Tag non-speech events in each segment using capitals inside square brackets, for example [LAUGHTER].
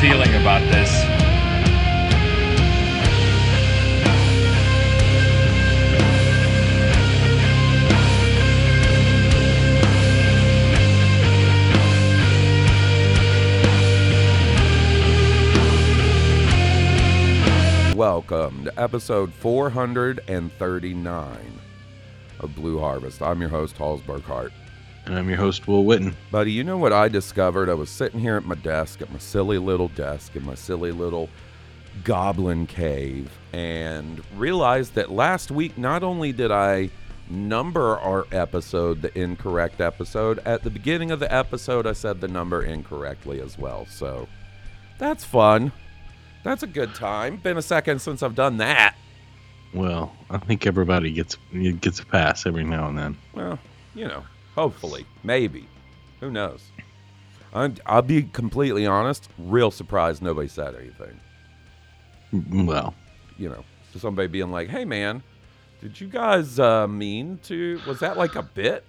Feeling about this. Welcome to episode 439 of Blue Harvest. I'm your host, Hawes Burkhart. And I'm your host, Will Witten. Buddy, you know what I discovered? I was sitting here at my desk, at my silly little desk, in my silly little goblin cave, and realized that last week, not only did I number our episode the incorrect episode, at the beginning of the episode, I said the number incorrectly as well. So that's fun. That's a good time. Been a second since I've done that. Well, I think everybody gets gets a pass every now and then. Well, you know, hopefully, maybe. Who knows? I'm, I'll be completely honest. Real surprised nobody said anything. Well, You know, to somebody being like, "Hey, man, did you guys uh, mean to? Was that like a bit?"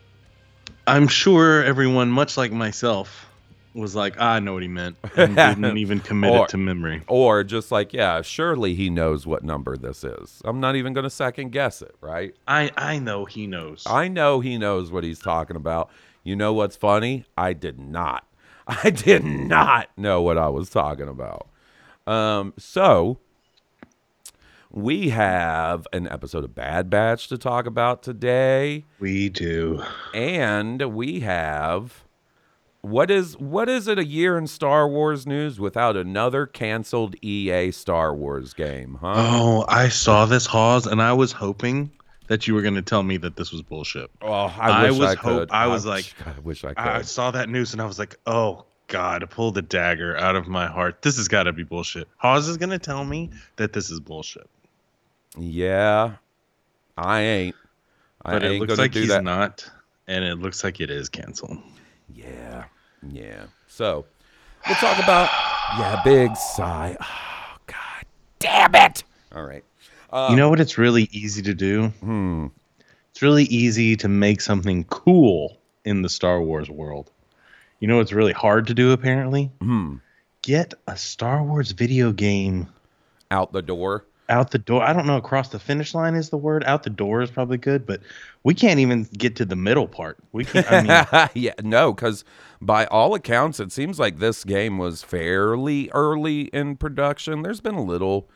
I'm sure everyone, much like myself, was like, "I know what he meant," [LAUGHS] and didn't even commit Or- it to memory. Or just like, "Yeah, surely he knows what number this is." I'm not even going to second guess it, right? I I know he knows. I know he knows what he's talking about. You know what's funny? I did not. [LAUGHS] I did not know what I was talking about. Um, so we have an episode of Bad Batch to talk about today, we do. and we have what is what is it a year in Star Wars news without another canceled EA Star Wars game, huh? Oh, I saw this Hawes, and I was hoping that you were going to tell me that this was bullshit. Oh, I, I was I hope-. I was like- I wish I could. I saw that news, and I was like, "Oh God!" I pulled the dagger out of my heart. This has got to be bullshit. Hawes is going to tell me that this is bullshit. Yeah, I ain't. I but ain't it looks like do he's that. not, and it looks like it is canceled. Yeah, yeah. So we'll talk about yeah, big sigh. Oh God, damn it! All right. you know what? It's really easy to do. Hmm. It's really easy to make something cool in the Star Wars world. You know what's really hard to do? Apparently, Hmm. get a Star Wars video game Out the door. Out the door. I don't know. Across the finish line is the word. Out the door is probably good, but we can't even get to the middle part. We can't. I mean, [LAUGHS] yeah, no, because by all accounts, it seems like this game was fairly early in production. There's been a little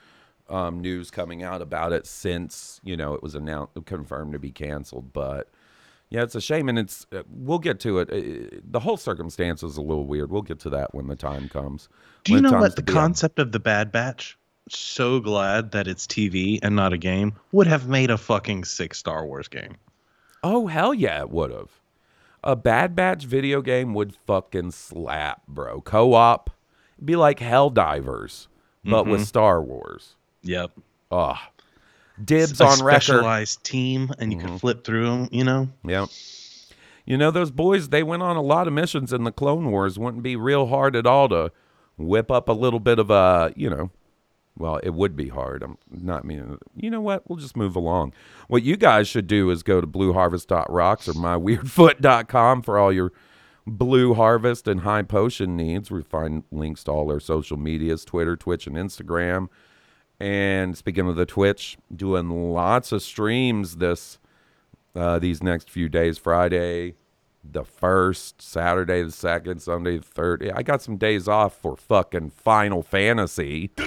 um, news coming out about it since you know it was announced, confirmed to be canceled. But yeah, it's a shame, and it's uh, we'll get to it. Uh, the whole circumstance is a little weird. We'll get to that when the time comes. do you know what the concept of the Bad Batch? So glad that it's TV and not a game. Would have made a fucking sick Star Wars game. Oh hell yeah, it would have. A Bad Batch video game would fucking slap, bro. Co-op, be like Helldivers, but with mm-hmm. Star Wars. Yep. Ugh. Dibs a on record. specialized team, and you can mm-hmm. flip through them. You know. Yep. You know those boys? They went on a lot of missions in the Clone Wars. Wouldn't be real hard at all to whip up a little bit of a, you know. Well, it would be hard. I'm not meaning. You know what? We'll just move along. What you guys should do is go to blueharvest.rocks or myweirdfoot.com for all your Blue Harvest and High Potion needs. We find links to all our social medias Twitter, Twitch, and Instagram. And speaking of the Twitch, doing lots of streams this uh, these next few days. Friday, the first, Saturday the second, Sunday the third. I got some days off for fucking Final Fantasy. [LAUGHS]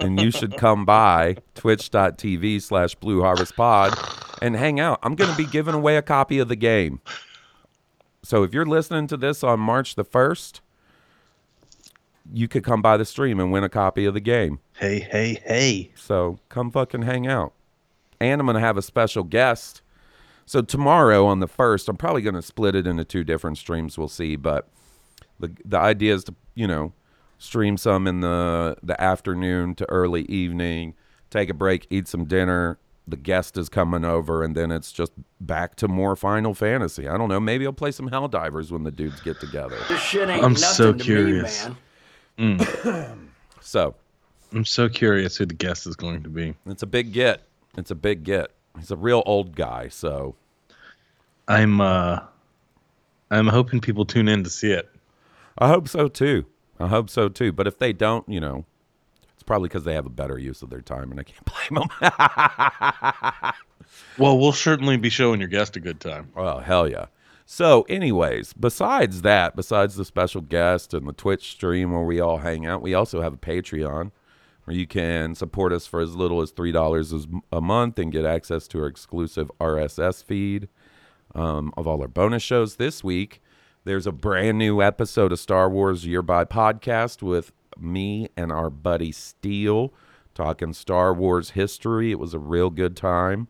and you should come by twitch.tv slash blue harvest pod and hang out. I'm going to be giving away a copy of the game. So if you're listening to this on March the 1st, you could come by the stream and win a copy of the game. Hey, hey, hey. So come fucking hang out. And I'm going to have a special guest. So tomorrow on the 1st, I'm probably going to split it into two different streams. We'll see. But the, the idea is to, you know, stream some in the, the afternoon to early evening, take a break, eat some dinner. The guest is coming over, and then it's just back to more Final Fantasy. I don't know. Maybe I'll play some Hell Divers when the dudes get together. This shit ain't I'm nothing so to curious. me, man. Mm. [COUGHS] So I'm so curious who the guest is going to be. it's a big get. It's a big get. He's a real old guy, so I'm uh I'm hoping people tune in to see it. I hope so too. I hope so too. But if they don't, you know, it's probably because they have a better use of their time, and I can't [LAUGHS] blame them. Well, we'll certainly be showing your guest a good time. oh hell yeah! So, anyways, besides that, besides the special guest and the Twitch stream where we all hang out, we also have a Patreon you can support us for as little as three dollars a month and get access to our exclusive RSS feed um, of all our bonus shows. This week, there's a brand new episode of Star Wars Year by Podcast with me and our buddy Steele talking Star Wars history. It was a real good time.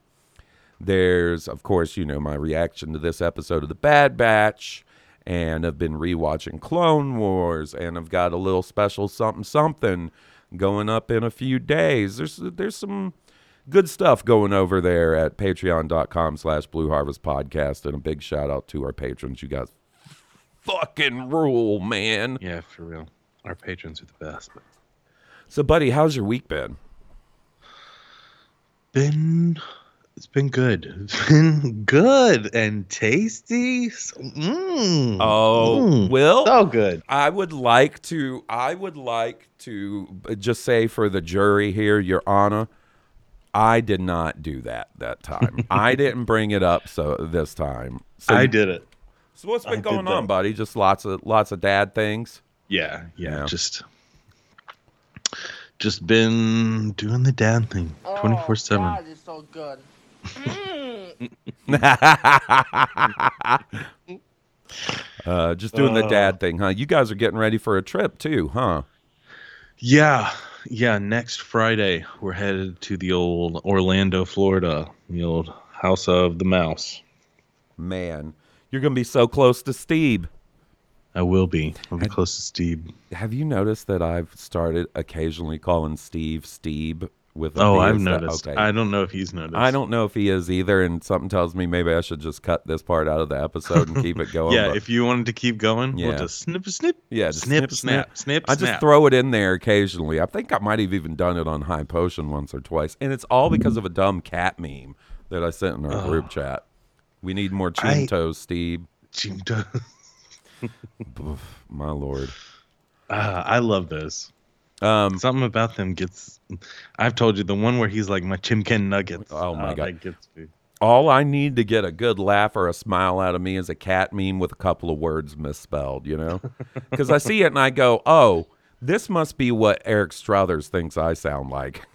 There's, of course, you know, my reaction to this episode of The Bad Batch, and I've been rewatching Clone Wars, and I've got a little special something something going up in a few days. There's there's some good stuff going over there at patreon.com slash blue harvest podcast and a big shout out to our patrons you guys fucking rule man Yeah, for real. Our patrons are the best. so buddy how's your week been Been it's been good. It's [LAUGHS] been good and tasty. Mm, oh mm, will so good. I would like to. I would like to just say for the jury here, Your Honor, I did not do that that time. [LAUGHS] I didn't bring it up so this time. So, I did it. so what's been did going on, buddy? Just lots of lots of dad things. Yeah, yeah, Yeah. Just just been doing the dad thing Oh, 24 7. God, it's so good. [LAUGHS] uh, just doing the Uh. dad thing, huh? You guys are getting ready for a trip too, huh? Yeah, yeah. Next Friday, we're headed to the old Orlando, Florida, the old House of the Mouse. Man, you're gonna be so close to Steve. I will be. I'll be close to Steve. Have you noticed that I've started occasionally calling Steve Steve with a Oh, I've noticed. Okay. I don't know if he's noticed. I don't know if he is either, and something tells me maybe I should just cut this part out of the episode and keep it [LAUGHS] going. Yeah, but- if you wanted to keep going, Yeah. we'll just snip, snip. yeah, just snip, snap, snip, I snap. just throw it in there occasionally. I think I might have even done it on High Potion once or twice, and it's all because of a dumb cat meme that I sent in our group chat. We need more I- Chintos, [LAUGHS] Steve. Chimto. Oof, my lord. Ah, I love those. Um, Something about them gets. I've told you the one where he's like my chimken nuggets. Oh, my Ah, God. that gets me. all I need to get a good laugh or a smile out of me is a cat meme with a couple of words misspelled, you know? [LAUGHS] Because I see it and I go, oh, this must be what Eric Struthers thinks I sound like. [LAUGHS]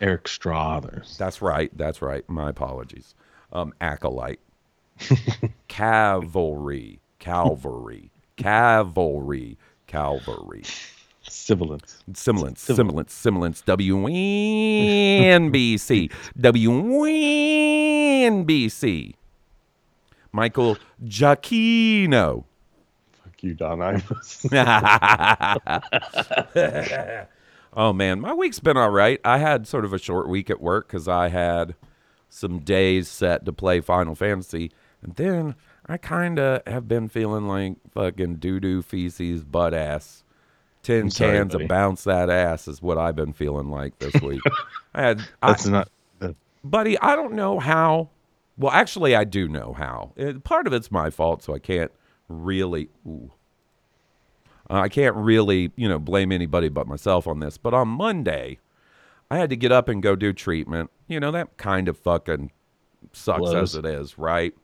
Eric Strothers. that's right. That's right. My apologies. Um, acolyte. [LAUGHS] Cavalry. Calvary. Cavalry. Calvary. Sibilance. Semblance, semblance, semblance. WNBC. WNBC. Michael Giacchino. Fuck you, Don Imus. [LAUGHS] oh man, my week's been all right. I had sort of a short week at work because I had some days set to play Final Fantasy, and then I kind of have been feeling like fucking doo doo feces butt ass Tin sorry, cans buddy. of bounce that ass is what I've been feeling like this week. [LAUGHS] I had, I, That's not. that- buddy, I don't know how. Well, actually, I do know how. It, part of it's my fault, so I can't really. Ooh, Uh, I can't really, you know, blame anybody but myself on this. But on Monday, I had to get up and go do treatment. You know, that kind of fucking sucks Blows. as it is, right?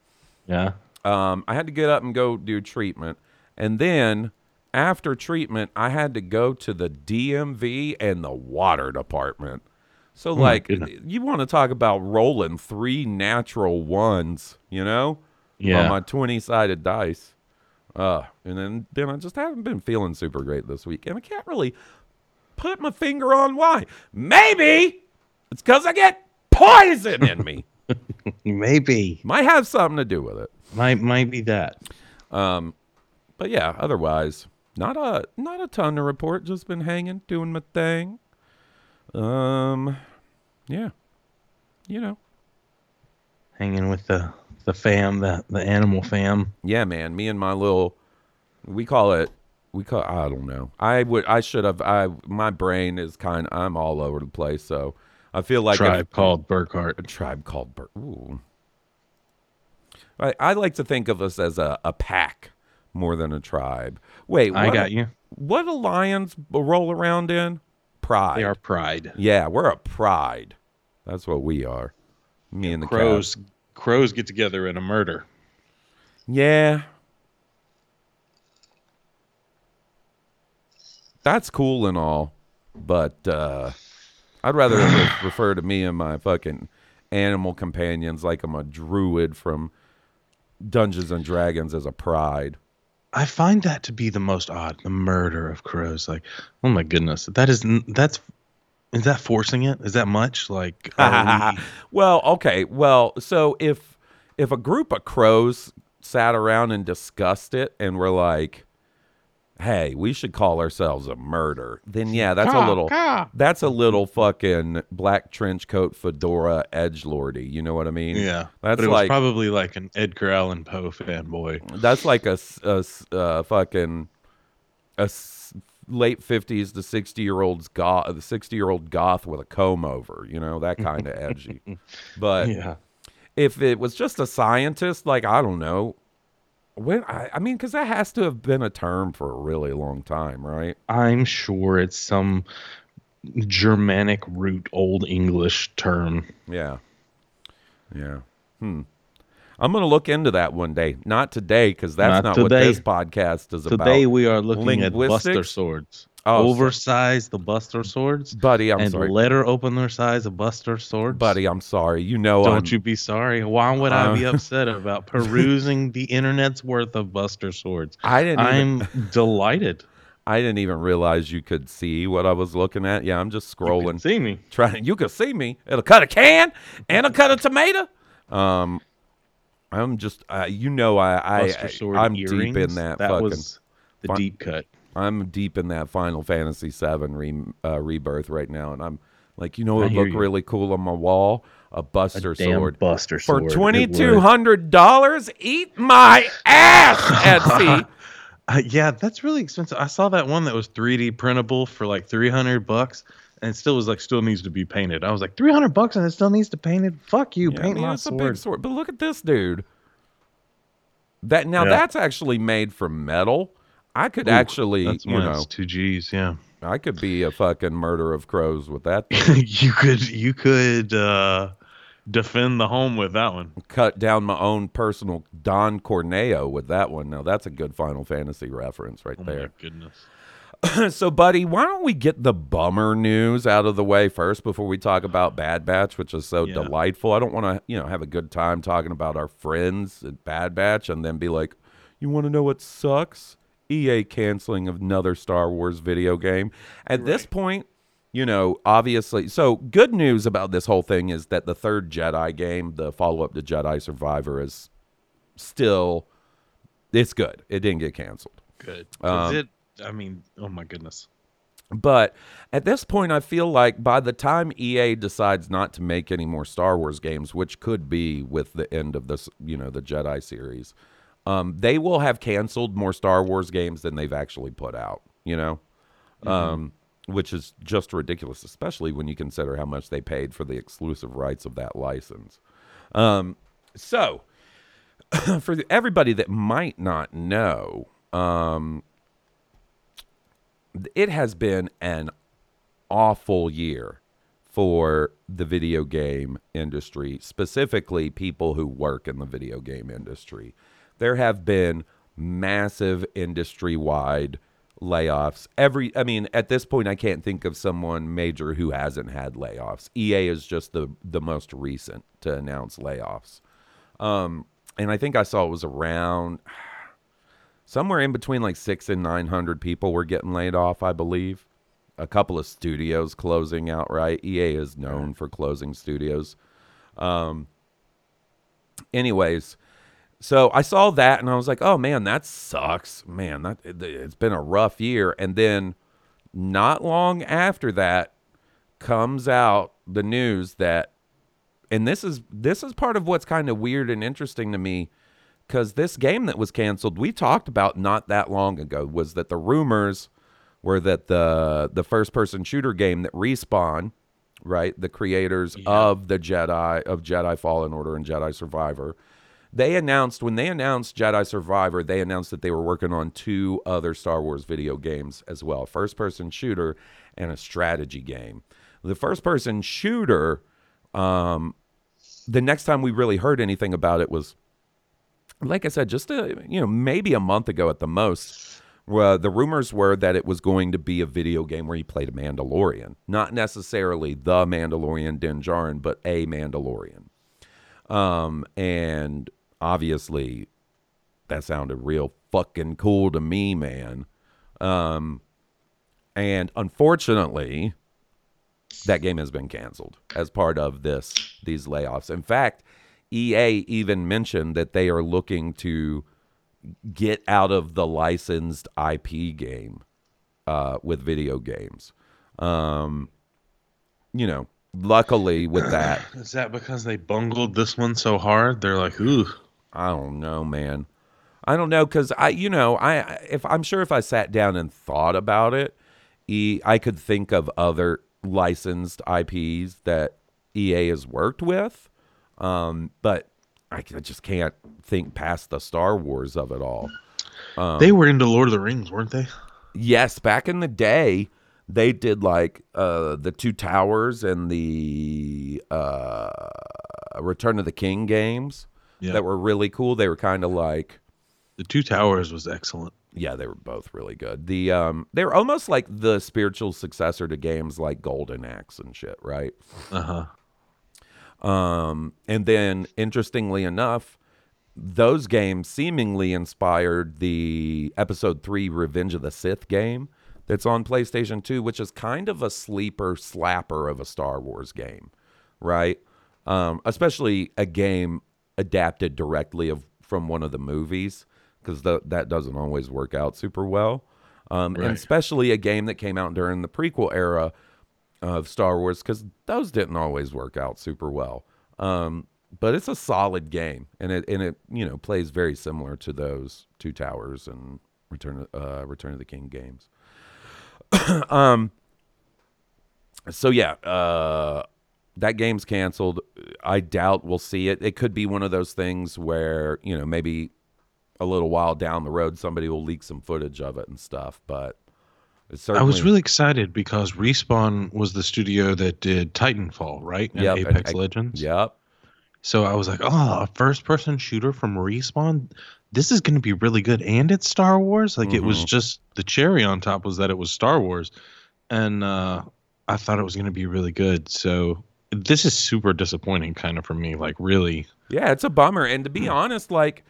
Yeah. Um, I had to get up and go do treatment. And then after treatment, I had to go to the DMV and the water department. So, my like, you want to talk about rolling three natural ones, you know, Yeah. on my 20 sided dice. Uh, and then, then I just haven't been feeling super great this week. And I can't really put my finger on why. Maybe it's because I get poison in me. [LAUGHS] Maybe. Might have something to do with it. Might might be that. but yeah, otherwise, not a not a ton to report. Just been hanging, doing my thing. Um, yeah, you know, Hanging with the the fam, the the animal fam. yeah, man. Me and my little, we call it, we call. I don't know. I would, I should have. I my brain is kind. I'm all over the place. So I feel like tribe if- called Burkhart. a tribe called Bur- Ooh. I, I like to think of us as a, a pack more than a tribe. Wait, I what- got you. What do lions roll around in? Pride. They are pride. Yeah, we're a pride. That's what we are. Me and the Crows crows get together in a murder. Yeah. That's cool and all, but uh, I'd rather [SIGHS] refer to me and my fucking animal companions like I'm a druid from Dungeons and Dragons as a pride. I find that to be the most odd. The murder of crows. Like, oh my goodness, that is that's is that forcing it? Is that much? Like, [LAUGHS] we- well, okay. Well, so if if a group of crows sat around and discussed it and were like, "Hey, we should call ourselves a murder," then yeah, that's a little that's a little fucking black trench coat fedora edge lordy. You know what I mean? yeah, that's but it like was probably like an Edgar Allan Poe fanboy. that's like a uh, fucking a late fifties to sixty year olds goth, the sixty year old goth with a comb over. You know that kind of edgy. [LAUGHS] But Yeah, if it was just a scientist, like I don't know, when I, I mean, because that has to have been a term for a really long time, right? I'm sure it's some Germanic root Old English term. Yeah, yeah. Hmm. I'm gonna look into that one day. Not today, because that's Not not, what this podcast is Today about. Today we are looking at Buster swords. Oh, Oversized the Buster swords. buddy, I'm sorry. and sorry, letter opener size of Buster swords. buddy, I'm sorry. You know, Don't I'm, you be sorry. Why would I be Uh, [LAUGHS] upset about perusing the internet's worth of Buster swords? I didn't. Even, I'm [LAUGHS] delighted. I didn't even realize you could see what I was looking at. Yeah, I'm just You scrolling. can see me. trying you can see me it'll cut a can and it'll cut a tomato um i'm just uh, you know i i i'm earrings. deep in that, That fucking was the fun- deep cut. i'm deep in that final fantasy 7 re, uh, rebirth right now and i'm like you know I what would look you. really cool on my wall a buster Damn sword Buster for sword. twenty It two hundred dollars eat my [LAUGHS] ass etsy [LAUGHS] Uh, yeah, that's really expensive. I saw that one that was 3D printable for like 300 bucks, and it still was like still needs to be painted. I was like 300 bucks and it still needs to be painted. Fuck you, Yeah, I paint mean, my it's a big sword. sword but look at this dude that now Yeah. that's actually made from metal i could Ooh, actually That's you know two G's. Yeah, I could be a fucking murder of crows with that. [LAUGHS] you could you could uh, defend the home with that one. Cut down my own personal Don Corneo with that one. Now that's a good Final Fantasy reference right Oh my there. goodness. [CLEARS THROAT] so, buddy, why don't we get the bummer news out of the way first before we talk about Bad Batch, which is so Yeah. delightful. I don't want to, you know, have a good time talking about our friends at Bad Batch and then be like, "You want to know what sucks?" EA canceling another Star Wars video game. At this point, you know, obviously, so good news about this whole thing is that the third Jedi game, the follow up to Jedi Survivor, is still it's good. It didn't get canceled. Good. Um, it, I mean, oh my goodness. But at this point, I feel like by the time EA decides not to make any more Star Wars games, which could be with the end of this, you know, the Jedi series, um, they will have canceled more Star Wars games than they've actually put out. You know, um, which is just ridiculous, especially when you consider how much they paid for the exclusive rights of that license. Um, so, [CLEARS THROAT] for everybody that might not know, um, it has been an awful year for the video game industry, specifically people who work in the video game industry. There have been massive industry wide layoffs. Every I mean, at this point I can't think of someone major who hasn't had layoffs. EA is just the the most recent to announce layoffs. Um and I think I saw it was around somewhere in between like 6 and 900 people were getting laid off, I believe. A couple of studios closing outright. EA is known for closing studios. Um anyways, so I saw that and I was like, "Oh man, that sucks. Man, that it, it's been a rough year." And then not long after that comes out the news that and this is this is part of what's kind of weird and interesting to me cuz this game that was canceled, we talked about not that long ago was that the rumors were that the the first person shooter game that Respawn, right, the creators of the Jedi of Jedi Fallen Order and Jedi Survivor, they announced when they announced Jedi Survivor, they announced that they were working on two other Star Wars video games as well, first person shooter and a strategy game. The first person shooter um the next time we really heard anything about it was like I said just a you know maybe a month ago at the most. The rumors were that it was going to be a video game where you played a Mandalorian, not necessarily the Mandalorian Din Djarin, but a Mandalorian. Um, and obviously that sounded real fucking cool to me, man. Um, and unfortunately, that game has been canceled as part of this these layoffs. In fact, EA even mentioned that they are looking to get out of the licensed IP game uh, with video games. Um, you know, luckily with [CLEARS THROAT] that, Is that because they bungled this one so hard? They're like, ooh. I don't know, man. I don't know because I, you know, I if I'm sure if I sat down and thought about it, e, I could think of other licensed IPs that EA has worked with, um, but I just can't think past the Star Wars of it all. they were into Lord of the Rings, weren't they? Yes, back in the day, they did like uh, the Two Towers and the uh, Return of the King games Yeah. that were really cool. They were kind of like The Two Towers was excellent. Yeah, they were both really good. The um they were almost like the spiritual successor to games like Golden Axe and shit, right? Uh huh. Um and then interestingly enough, those games seemingly inspired the episode 3 Revenge of the Sith game that's on PlayStation 2, which is kind of a sleeper slapper of a Star Wars game, right? Um especially a game adapted directly of from one of the movies because that doesn't always work out super well. Um, And especially a game that came out during the prequel era of Star Wars because those didn't always work out super well. Um, but it's a solid game, and it and it you know plays very similar to those Two Towers and Return uh, Return of the King games. [COUGHS] um. So yeah, uh, that game's canceled. I doubt we'll see it. It could be one of those things where you know maybe a little while down the road somebody will leak some footage of it and stuff. But certainly I was really excited because Respawn was the studio that did Titanfall, right? And Yep, and Apex Legends. Yep. So I was like, oh, a first person shooter from Respawn? This is going to be really good. And it's Star Wars? Like, it was Mhm. just the cherry on top was that it was Star Wars. And uh, I thought it was going to be really good. So this is super disappointing, kind of, for me. Like, really. Yeah, it's a bummer. And to be honest, like,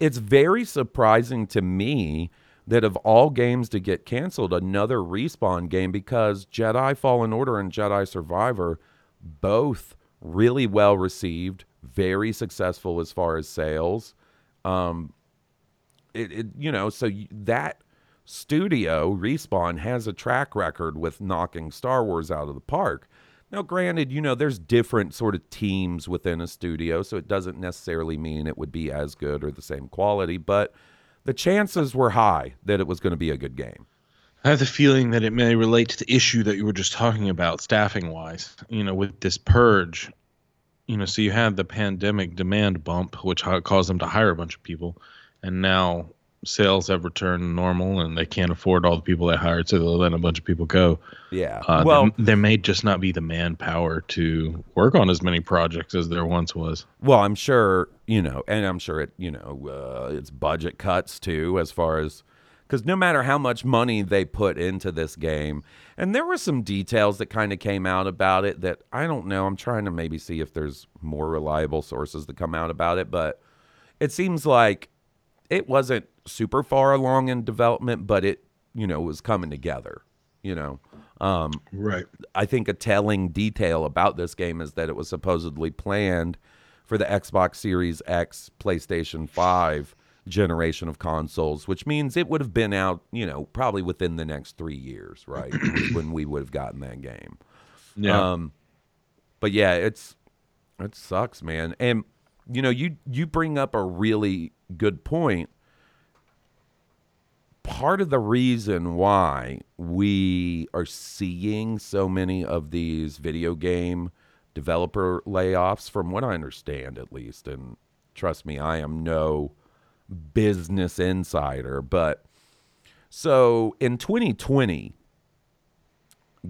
it's very surprising to me that of all games to get canceled, another respawn game because Jedi Fallen Order and Jedi Survivor both really well received, very successful as far as sales. Um, it, it you know, so that studio respawn has a track record with knocking Star Wars out of the park. Now, granted, you know, there's different sort of teams within a studio, so it doesn't necessarily mean it would be as good or the same quality, but the chances were high that it was going to be a good game. I have the feeling that it may relate to the issue that you were just talking about, staffing wise. You know, with this purge, you know, so you had the pandemic demand bump, which caused them to hire a bunch of people, and now sales have returned normal, and they can't afford all the people they hired, so they'll let a bunch of people go. Yeah. Uh, well, there, there may just not be the manpower to work on as many projects as there once was. Well, I'm sure you know, and I'm sure it you know uh, it's budget cuts too, as far as because no matter how much money they put into this game, and there were some details that kind of came out about it that I don't know. I'm trying to maybe see if there's more reliable sources that come out about it, but it seems like it wasn't super far along in development, but it you know was coming together. You know, um, Right. I think a telling detail about this game is that it was supposedly planned for the Xbox Series X, PlayStation 5 generation of consoles, which means it would have been out, you know, probably within the next three years, right? when we would have gotten that game. Yeah. Um, but yeah, it's it sucks, man. And you know, you you bring up a really good point. Part of the reason why we are seeing so many of these video game developer layoffs, from what I understand at least, and trust me, I am no business insider, but so in 2020,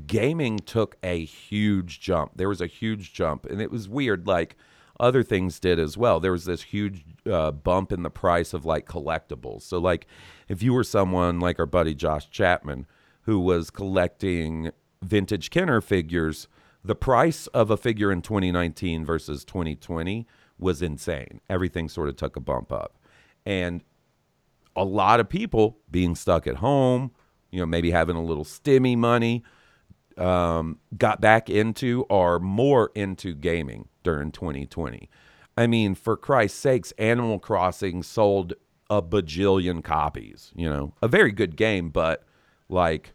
gaming took a huge jump. There was a huge jump, and it was weird. Like other things did as well. There was this huge uh, bump in the price of like collectibles. So, like, if you were someone like our buddy Josh Chapman, who was collecting vintage Kenner figures, the price of a figure in 2019 versus 2020 was insane. Everything sort of took a bump up. And a lot of people being stuck at home, you know, maybe having a little stimmy money, um, got back into or more into gaming during 2020. I mean, for Christ's sakes, Animal Crossing sold a bajillion copies. You know, a very good game, but like,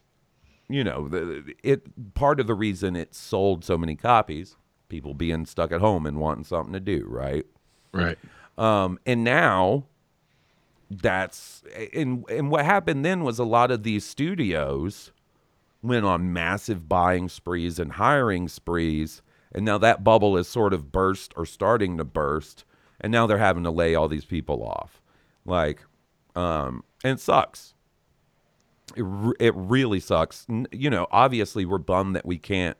you know, the, it part of the reason it sold so many copies, people being stuck at home and wanting something to do, right? right. Um, and now that's and and what happened then was a lot of these studios went on massive buying sprees and hiring sprees, and now that bubble is sort of burst or starting to burst, and now they're having to lay all these people off, like, um, and it sucks. It re- it really sucks. N- You know, obviously we're bummed that we can't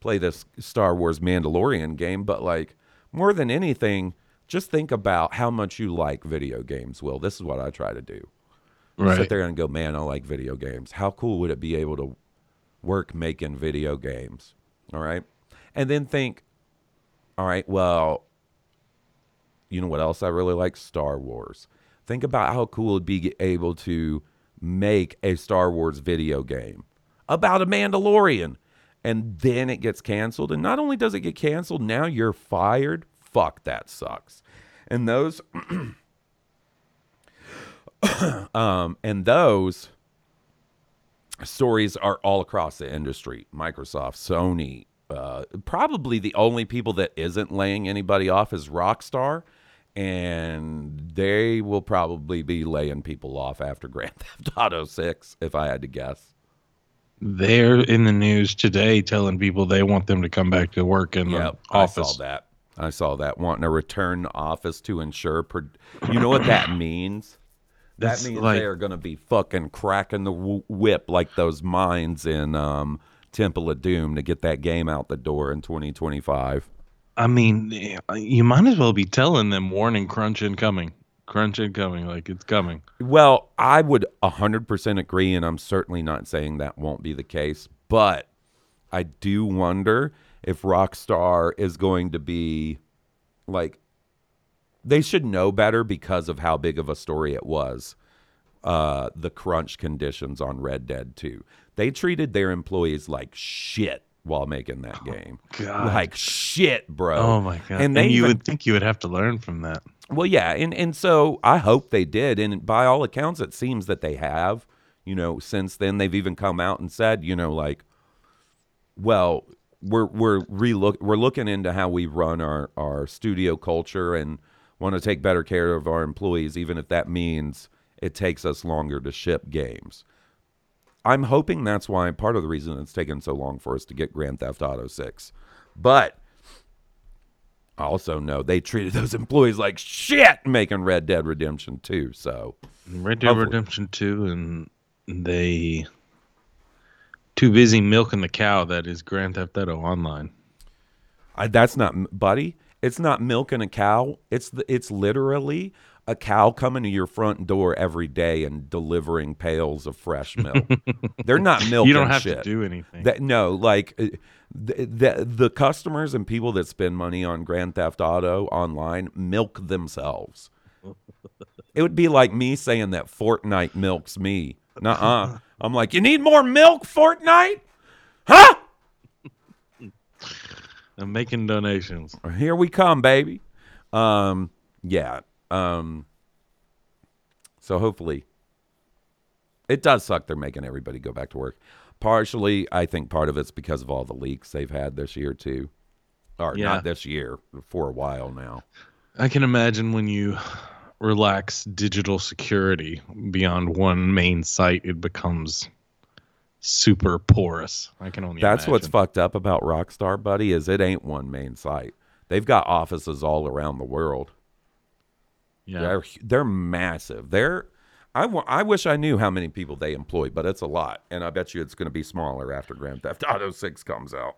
play this Star Wars Mandalorian game, but like more than anything, just think about how much you like video games. Will this is what I try to do. Right. Sit there and go, man, I like video games. How cool would it be able to work making video games? All right, and then think, all right, well, you know what else I really like? Star Wars. Think about how cool it'd be able to make a Star Wars video game about a Mandalorian. And then it gets canceled. And not only does it get canceled, now you're fired. Fuck, that sucks. And those, [CLEARS THROAT] um, and those stories are all across the industry. Microsoft, Sony, uh, probably the only people that isn't laying anybody off is Rockstar, and they will probably be laying people off after [LAUGHS] Grand Theft Auto Six, if I had to guess. They're in the news today telling people they want them to come back to work in Yep, the office. I saw that. I saw that wanting a return to office to ensure. Pro- you know what that [COUGHS] means? That That's means like- they are going to be fucking cracking the w- whip like those mines in um, Temple of Doom to get that game out the door in 2025. I mean, you might as well be telling them warning crunch incoming. Crunch incoming, like it's coming. Well, I would 100% agree, and I'm certainly not saying that won't be the case, but I do wonder if Rockstar is going to be like, they should know better because of how big of a story it was. Uh, the crunch conditions on Red Dead 2. They treated their employees like shit while making that oh, game. God. Like shit, bro. Oh my god! And And, you even- would think you would have to learn from that. well, yeah, and and so I hope they did, and by all accounts, it seems that they have. You know, since then they've even come out and said, you know, like, well, we're we're relook we're looking into how we run our our studio culture and want to take better care of our employees, even if that means it takes us longer to ship games. I'm hoping that's why part of the reason it's taken so long for us to get Grand Theft Auto 6. But I also know they treated those [LAUGHS] employees like shit making Red Dead Redemption 2. So Red Dead Hopefully. Redemption 2 and they too busy milking the cow that is Grand Theft Auto Online. I, that's not, buddy. It's not milking a cow. It's the, it's literally a cow coming to your front door every day and delivering pails of fresh milk. [LAUGHS] They're not milk. you don't have shit. to do anything. That no, like uh, the, the the customers and people that spend money on Grand Theft Auto online milk themselves. it would be like me saying that Fortnite milks me. Nuh-uh. I'm like, you need more milk, Fortnite? Huh? I'm making donations. Here we come, baby. Um, yeah. Um, so hopefully, it does suck. They're making everybody go back to work. Partially, I think part of it's because of all the leaks they've had this year too, or Yeah. not this year for a while now. I can imagine when you relax digital security beyond one main site, it becomes super porous. I can only That's what's fucked up about Rockstar, buddy. Is it ain't one main site. They've got offices all around the world. Yeah. They're they're massive. They're I I wish I knew how many people they employ, but it's a lot, and I bet you it's going to be smaller after Grand Theft Auto Six comes out.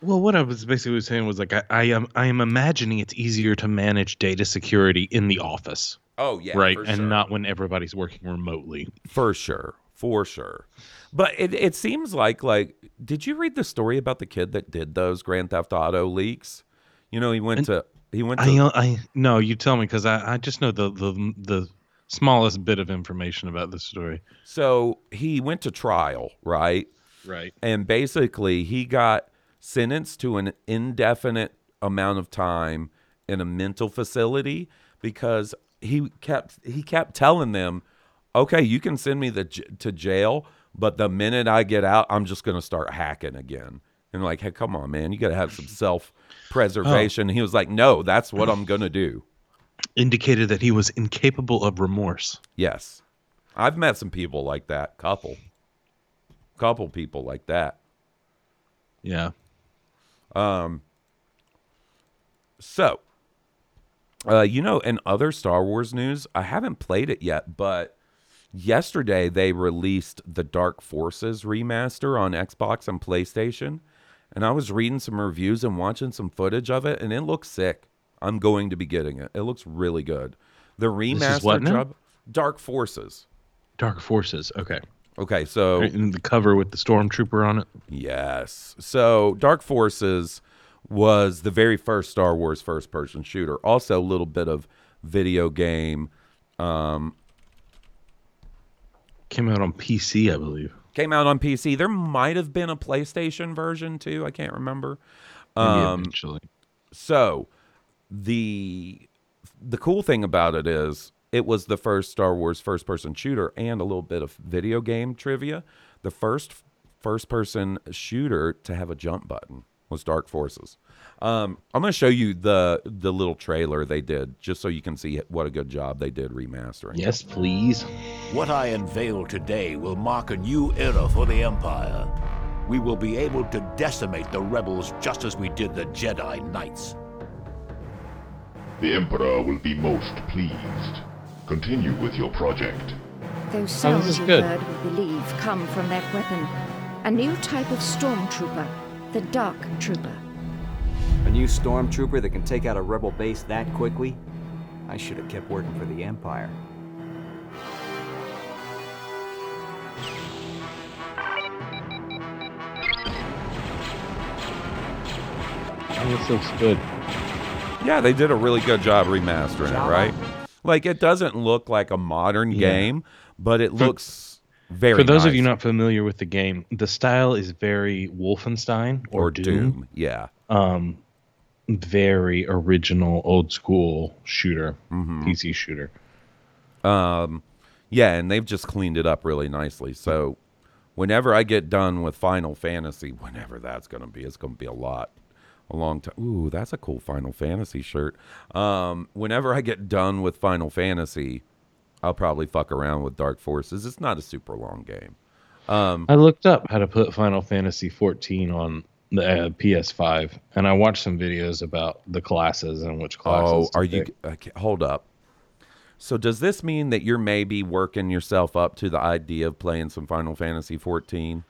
Well, what I was basically saying was like I, I am I am imagining it's easier to manage data security in the office, Oh yeah, right, and sure. not when everybody's working remotely. for sure, for sure. But it it seems like like did you read the story about the kid that did those Grand Theft Auto leaks? You know, he went to he went to I I no, you tell me because I, I just know the the the smallest bit of information about the story. so he went to trial, right? Right. and basically he got sentenced to an indefinite amount of time in a mental facility because he kept he kept telling them okay you can send me the, to jail but the minute i get out i'm just going to start hacking again and like hey come on man you got to have some [LAUGHS] self preservation he was like no that's what i'm going to do Indicated that he was incapable of remorse. yes i've met some people like that couple couple people like that Yeah. Um so, uh, you know, in other Star Wars news, I haven't played it yet, but yesterday they released the Dark Forces remaster on Xbox and PlayStation. And I was reading some reviews and watching some footage of it, and it looks sick. I'm going to be getting it. It looks really good. The remaster job, Dark Forces. Dark Forces. Okay. Okay, so In the cover with the stormtrooper on it. Yes. So Dark Forces was the very first Star Wars first person shooter. Also a little bit of video game. Um, Came out on PC, I believe. Came out on PC. There might have been a PlayStation version too. I can't remember. Um, eventually. So the the cool thing about it is it was the first Star Wars first person shooter and a little bit of video game trivia. The first first person shooter to have a jump button was Dark Forces. Um, I'm going to show you the the little trailer they did just so you can see what a good job they did remastering. Yes, please. What I unveil today will mark a new era for the Empire. We will be able to decimate the rebels just as we did the Jedi Knights. The Emperor will be most pleased. Continue with your project. Those Oh, this sounds is you good. heard, we believe, come from that weapon. A new type of stormtrooper, the Dark Trooper. A new stormtrooper that can take out a rebel base that quickly? I should have kept working for the Empire. Oh, this looks good. Yeah, they did a really good job remastering it, right? Like it doesn't look like a modern Yeah. game, but it looks very For those of you not familiar with the game, the style is very Wolfenstein or, or Doom. Doom. Yeah. Um, very original, old school shooter, Mm-hmm. PC shooter. Um, yeah, and they've just cleaned it up really nicely. So, whenever I get done with Final Fantasy, whenever that's going to be, it's going to be a lot, a long time. Ooh, that's a cool Final Fantasy shirt. Um, whenever I get done with Final Fantasy, I'll probably fuck around with Dark Forces. It's not a super long game. Um, I looked up how to put Final Fantasy 14 on the uh, PS5, and I watched some videos about the classes and which classes. oh, to are you? Okay, hold up. So does this mean that you're maybe working yourself up to the idea of playing some Final Fantasy 14?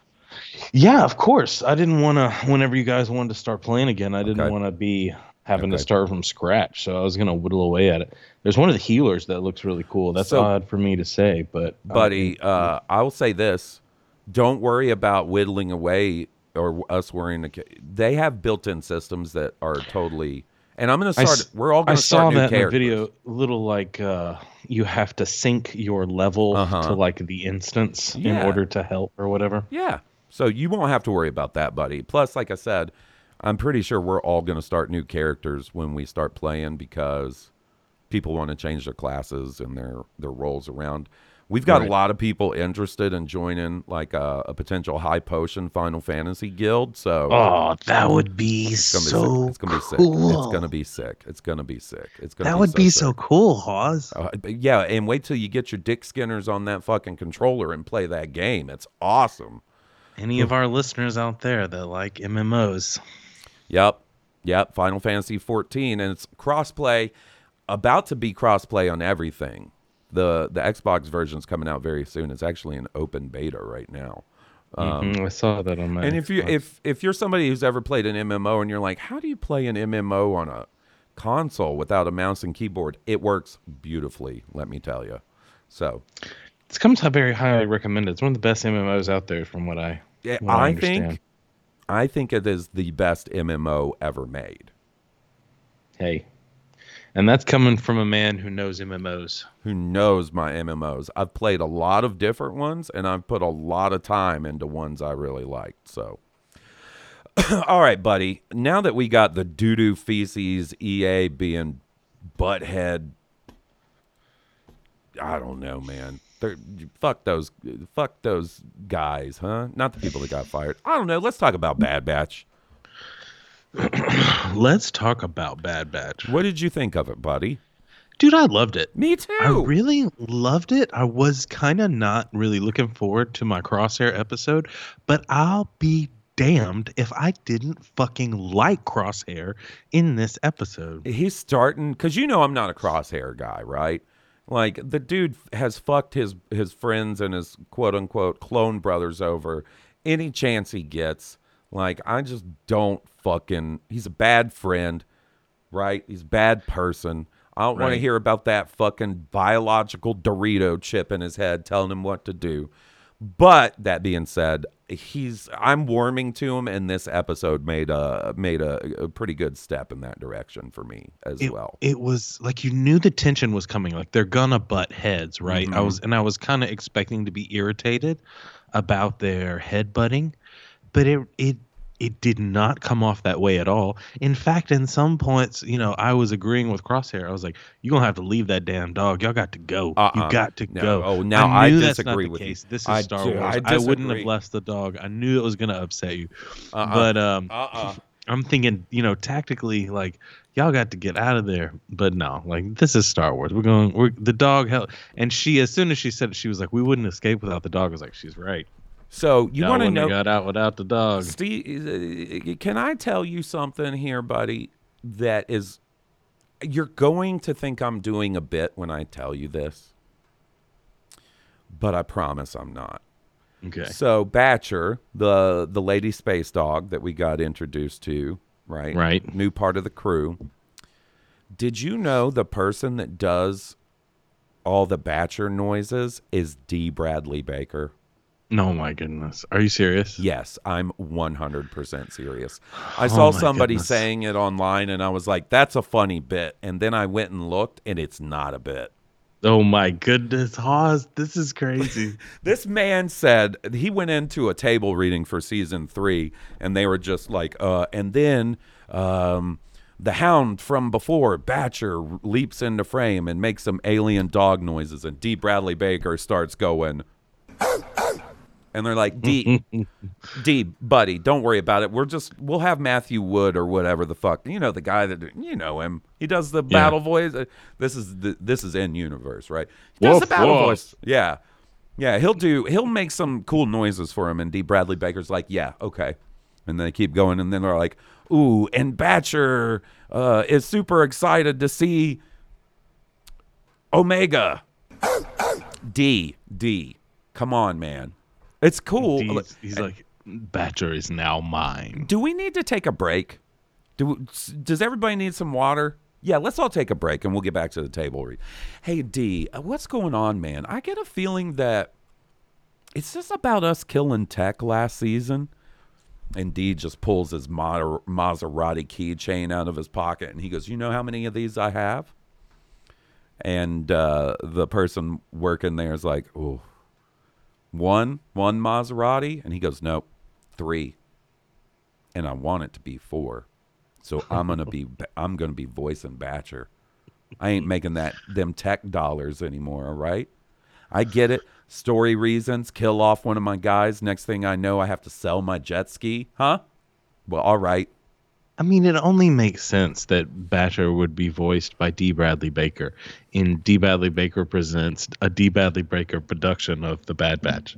Yeah, of course. I didn't want to. Whenever you guys wanted to start playing again, I didn't Okay. want to be having Okay. to start from scratch. So I was gonna whittle away at it. There's one of the healers that looks really cool. That's So- odd for me to say, but buddy think- uh, i will say this don't worry about whittling away or us worrying they have built-in systems that are totally and i'm gonna start s- we're all gonna saw start new that in the characters video. Little like uh, you have to sync your level Uh-huh. to like the instance in order to help or whatever. yeah so you won't have to worry about that buddy plus like i said i'm pretty sure we're all gonna start new characters when we start playing because people want to change their classes and their their roles around We've got Right. a lot of people interested in joining like a, a potential high potion Final Fantasy guild. So Oh, that would be It's gonna be so sick. It's gonna be sick. It's gonna be sick. It's gonna be sick. It's gonna. that be would so be sick. so cool, Hawes. Uh, yeah, and wait till you get your dick skinners on that fucking controller and play that game. It's awesome. Any of our listeners out there that like MMOs, Yep, yep. Final Fantasy 14, and it's crossplay. About to be crossplay on everything. The the Xbox version's coming out very soon. It's actually in open beta right now. Um, Mhm, I saw that on my. and if you if if you're somebody who's ever played an MMO and you're like, how do you play an MMO on a console without a mouse and keyboard? It works beautifully. Let me tell you. So it's come to very highly recommended. It's one of the best MMOs out there, from what I. yeah, what I, understand. think I think it is the best MMO ever made. Hey, and that's coming from a man who knows MMOs. Who knows my MMOs? I've played a lot of different ones, and I've put a lot of time into ones I really liked. So. [COUGHS] All right, buddy. Now that we got the doo doo feces EA being butthead, I don't know, man. They're, fuck those, fuck those guys, huh? Not the people that got fired. I don't know. Let's talk about Bad Batch. [CLEARS THROAT] Let's talk about Bad Batch. What did you think of it, buddy? Dude, I loved it. Me too. I really loved it. I was kind of not really looking forward to my Crosshair episode, but I'll be damned if I didn't fucking like Crosshair in this episode. He's starting because you know I'm not a crosshair guy, right? Like the dude has fucked his his friends and his quote unquote clone brothers over any chance he gets. Like I just don't fucking. He's a bad friend, right? He's a bad person. I don't want to hear about that fucking biological Dorito chip in his head telling him what to do. But that being said, he's I'm warming to him, and this episode made a made a, a pretty good step in that direction for me as it, well. it was like you knew the tension was coming like they're gonna butt heads right i Mhm. was and i was kind of expecting to be irritated about their head butting but it it it did not come off that way at all in fact in some points you know i was agreeing with crosshair i was like you're gonna have to leave that damn dog y'all got to go Uh-uh. you got to No. go Oh, now I knew that's not disagree the with you. this is I star do- wars I I, wouldn't have left the dog i knew it was gonna upset you Uh-uh. but um Uh-uh. [LAUGHS] I'm thinking, you know, tactically, like y'all got to get out of there. But no, like this is Star Wars. We're going. We're the dog held, and she as soon as she said it, she was like, "We wouldn't escape without the dog." I was like, "She's right." So you want to know? got out without the dog. Steve, uh, can I tell you something here, buddy? That is, you're going to think I'm doing a bit when I tell you this, but I promise I'm not. Okay. So Batcher, the the lady space dog that we got introduced to, right? Right. New part of the crew. Did you know the person that does all the Batcher noises is D. Bradley Baker? No, my goodness. Are you serious? Yes, I'm 100% serious. I Oh saw somebody goodness. saying it online and I was like, that's a funny bit. And then I went and looked and it's not a bit. Oh my goodness, Hawes, this is crazy. [LAUGHS] This man said he went into a table reading for season three, and they were just like, uh, and then um, the hound from before, Batcher, leaps into frame and makes some alien dog noises, and D. Bradley Baker starts going. And they're like, D, [LAUGHS] D, buddy, don't worry about it. We're just, we'll have Matthew Wood or whatever the fuck, you know, the guy that, you know him. He does the battle voice. Uh, This is the, this is in universe, right? He does Woof, the battle woof. voice. Yeah. Yeah, he'll do. He'll make some cool noises for him, and D. Bradley Baker's like, "Yeah, okay," and they keep going, and then they're like, "Ooh," and Batcher uh, is super excited to see Omega. D D, come on, man, it's cool. He's, he's like, Batcher is now mine. Do we need to take a break? Do does everybody need some water? Yeah, let's all take a break and we'll get back to the table. Hey D, uh, what's going on, man? I get a feeling that it's just about us killing tech last season. And D just pulls his Ma- Maserati keychain out of his pocket and he goes, "You know how many of these I have?" And uh, the person working there is like, "Oh, one, one Maserati," and he goes, "Nope, three, and I want it to be four. So I'm gonna be I'm gonna be voicing Batcher. I ain't making that them tech dollars anymore. All right, I get it. Story reasons, kill off one of my guys. Next thing I know, I have to sell my jet ski. Huh? Well, all right. I mean, it only makes sense that Batcher would be voiced by D. Bradley Baker in D. Bradley Baker presents a D. Bradley Baker production of The Bad Batch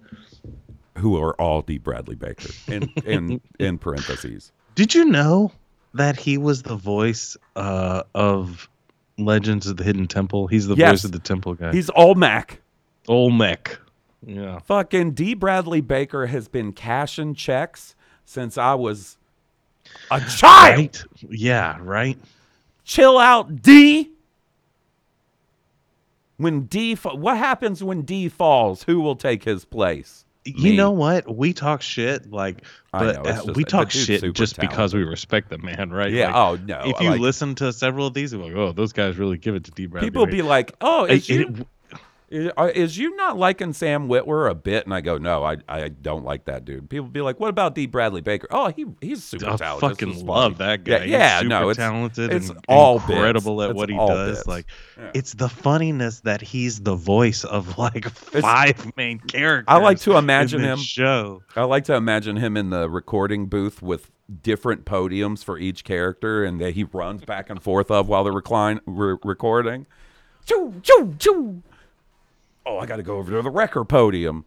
who are all D. Bradley Baker in in [LAUGHS] in parentheses. Did you know that he was the voice uh, of Legends of the Hidden Temple? He's the Yes. voice of the temple guy. He's Olmec. Olmec. Yeah. Fucking D. Bradley Baker has been cashing checks since I was a child. Right? Yeah, right. Chill out, D. When D, fa- what happens when D falls? Who will take his place? You Me. know what? We talk shit like, but know, uh, just- we talk shit just because we respect the man, right? Yeah, Like, oh, no, If you like- listen to several of these, you're like, oh, those guys really give it to D. Bradley. People be like, "Oh, It- you, it- is, you not liking Sam Witwer a bit?" And I go, "No, I, I don't like that dude." People be like, "What about D. Bradley Baker?" Oh, he he's super I talented. I fucking love that guy. Yeah, He's yeah super no, it's talented It's all incredible bits. at It's what he does. bits. Like, Yeah. it's the funniness that he's the voice of [LAUGHS] like five main characters. I like to imagine him show. I like to imagine him in the recording booth with different podiums for each character, and that he runs back and forth of while they're recline re- recording. Choo choo choo. Oh, I got to go over to the record podium.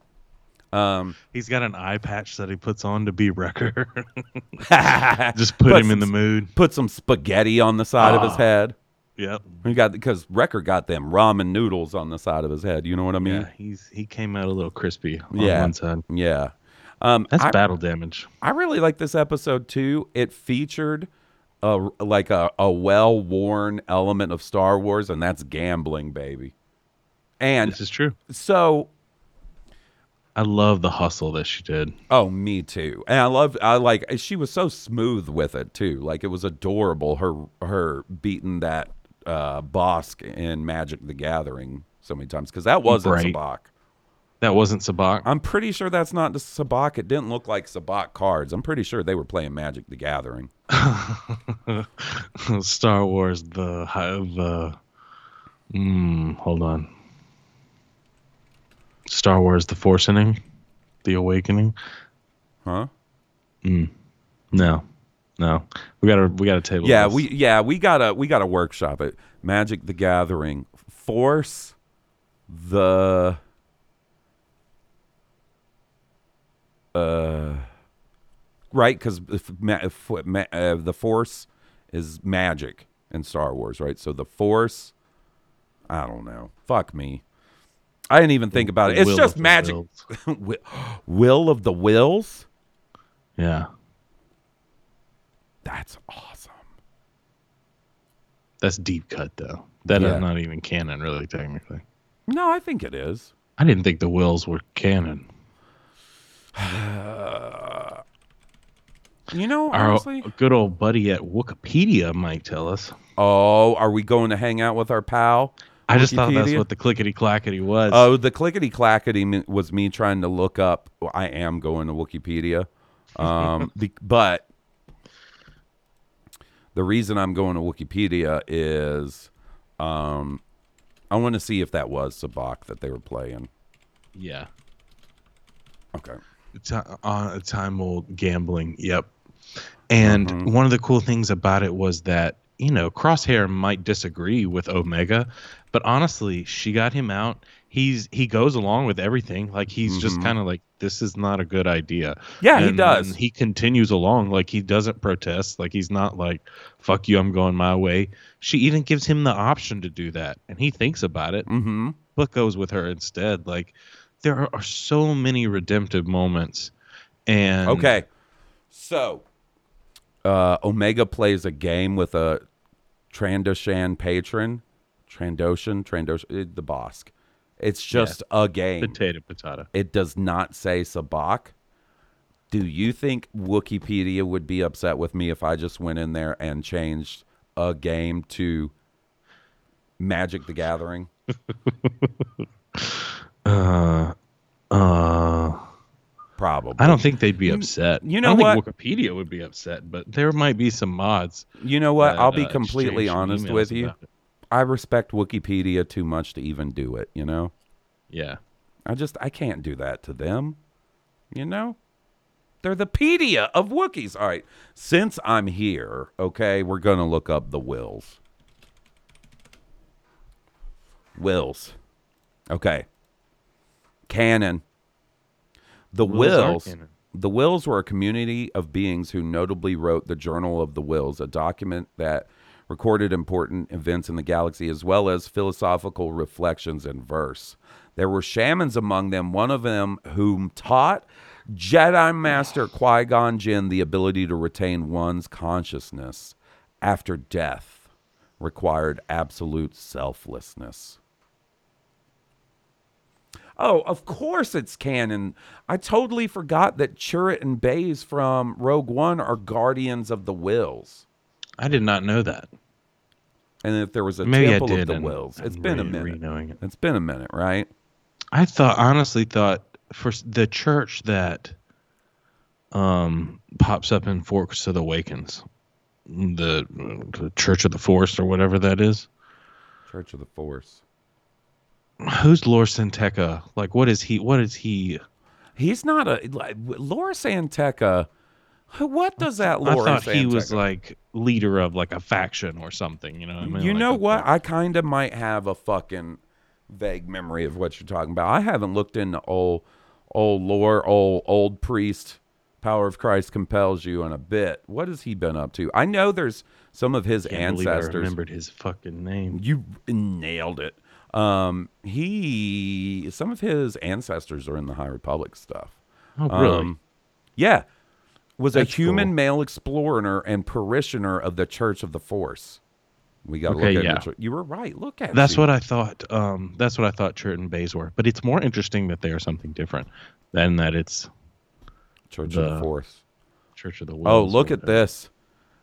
Um, He's got an eye patch that he puts on to be Wrecker. [LAUGHS] Just put, Put him in the mood. Put some spaghetti on the side of his Ah. head. Yep. He got because Wrecker got them ramen noodles on the side of his head. You know what I mean? Yeah, he's he came out a little crispy on Yeah. one side. Yeah. Um, That's I, battle damage. I really like this episode too. It featured a like a, a well worn element of Star Wars, and that's gambling, baby. And This is true. so, I love the hustle that she did. oh, me too. And I love, I like, she was so smooth with it too. Like it was adorable. Her her beating that uh, Bossk in Magic the Gathering so many times because that wasn't Right. Sabacc. That wasn't Sabacc. I'm pretty sure that's not the Sabacc. It didn't look like Sabacc cards. I'm pretty sure they were playing Magic the Gathering. [LAUGHS] Star Wars, the the. Mm, hold on. Star Wars, the Forcening, the Awakening. Huh? Mm, no, no. We got to we got to table. Yeah, this. we yeah we gotta we gotta workshop it. Magic the Gathering, Force, the uh, right? Because if, ma- if, uh, the Force is magic in Star Wars, right? So the Force, I don't know. Fuck me. I didn't even think about it. It's will just magic. [LAUGHS] Will of the Whills. Yeah, That's awesome. that's deep cut though. That is Yeah. not even canon, really, technically. No, I think it is. I didn't think the Whills were canon. [SIGHS] You know, Our honestly. good old buddy at Wikipedia might tell us. Oh, are we going to hang out with our pal? I just thought that's what the clickety clackety was. Oh, the clickety clackety was me trying to look up. well, I am going to Wikipedia, um, [LAUGHS] be, but the reason I'm going to Wikipedia is um, I want to see if that was Sabacc that they were playing. yeah. Okay. Ti- on a time old gambling. Yep. And Mm-hmm. one of the cool things about it was that you know, Crosshair might disagree with Omega, but honestly, she got him out. He's he goes along with everything. Like he's just Mhm. kind of like, this is not a good idea. Yeah, he does. and he continues along. Like he doesn't protest. Like he's not like, fuck you, I'm going my way. She even gives him the option to do that, and he thinks about it, Mm-hmm. but goes with her instead. Like there are, are so many redemptive moments. And Okay. So, uh, Omega plays a game with a Trandoshan patron. Trandoshan, Trandoshan, eh, the Bossk. It's just a game. potato, potato. It does not say Sabacc. Do you think Wikipedia would be upset with me if I just went in there and changed a game to Magic the Gathering? [LAUGHS] Uh, uh, Probably. I don't think they'd be upset. you I know don't what? Think Wikipedia would be upset, but there might be some mods. You know what? that, I'll be uh, completely honest with you. it. I respect Wikipedia too much to even do it, you know? Yeah. I just I can't do that to them. You know? They're the pedia of Wookiees. All right. Since I'm here, okay, we're gonna look up the whills. Whills. Okay. Canon. The Whills whills. The whills were a community of beings who notably wrote the Journal of the Whills, a document that recorded important events in the galaxy as well as philosophical reflections in verse. There were shamans among them, one of them whom taught Jedi Master Qui Gon Jinn the ability to retain one's consciousness after death required absolute selflessness. Oh, of course it's canon. I totally forgot that Chirrut and Baze from Rogue One are guardians of the whills. I did not know that. And if there was a Maybe temple of the and whills, it's been a minute. re-knowing it. It's been a minute, right? I thought, honestly, thought for the church that um pops up in Forks of the Awakens, the, the Church of the Force or whatever that is. Church of the Force. Who's Lor San Tekka? Like, what is he? What is he? He's not a like, Lor San Tekka. What does that look? I thought he was San Tekka- like leader of like a faction or something. You know what I mean? you Like know what? I kind of might have a fucking vague memory of what you're talking about. I haven't looked into old, old lore, old old priest. Power of Christ compels you in a bit. What has he been up to? I know there's some of his Can't believe I ancestors. remembered his fucking name. You nailed it. Um, he some of his ancestors are in the High Republic stuff. Oh, really? Um, yeah, was a human cool. male explorer and parishioner of the Church of the Force. We got to Okay, look at yeah. the You were right. Look at That's you. what I thought. Um, that's what I thought Chirrut and Baze were. But it's more interesting that they are something different than that it's Church of the Force. Church of the Oh, look at this.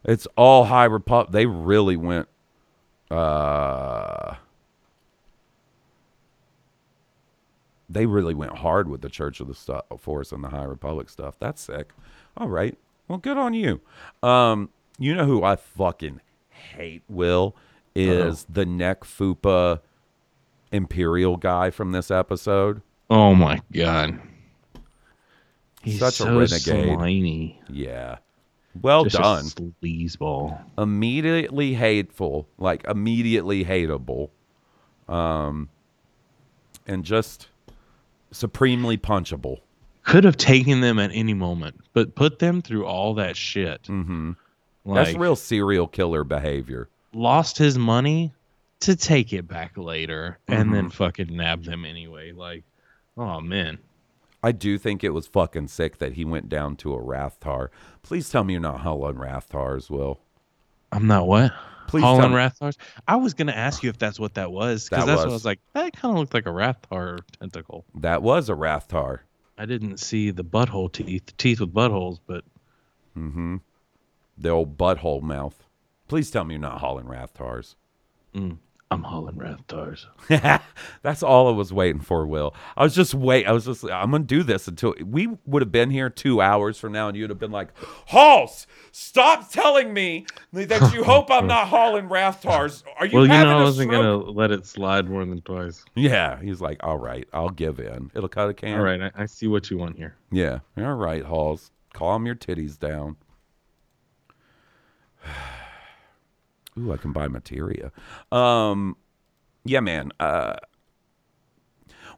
It's all High Republic. They really went. Uh, they really went hard with the Church of the Stu- Force and the High Republic stuff. That's sick. All right. Well, good on you. Um, you know who I fucking hate, Will, is the neck fupa Imperial guy from this episode. Oh my god. He's Such so a renegade. slimy. Yeah. Well Just done. sleazeball. Immediately hateful, like immediately hateable. Um and just supremely punchable. Could have taken them at any moment, but put them through all that shit. Mm-hmm. Like, That's real serial killer behavior. lost his money to take it back later and then Mhm. fucking nab them anyway. Like, oh man. I do think it was fucking sick that he went down to a Rathtar. Please tell me you're not hauling Rathtars, Will. I'm not what? Please Holland tell me- Rathtars? I was gonna ask you if that's what that was. Because That that's what I was. was like, that kind of looked like a Rathtar tentacle. That was a Rathtar. I didn't see the butthole teeth, teeth with buttholes, but Mm-hmm. The old butthole mouth. Please tell me you're not hauling Rathtars. mm, I'm hauling Rathtars. [LAUGHS] That's all I was waiting for, Will. I was just wait. I was just. I'm gonna do this until we would have been here two hours from now, and you'd have been like, "Hawes, stop telling me that you hope I'm not [LAUGHS] hauling Rathtars. Are you well, you know, I wasn't gonna let it slide more than twice. Yeah, he's like, "All right, I'll give in. It'll cut a can." All right, I, I see what you want here. Yeah. All right, Hawes. Calm your titties down. [SIGHS] [SIGHS] Ooh, I can buy materia. Um, yeah, man. Uh,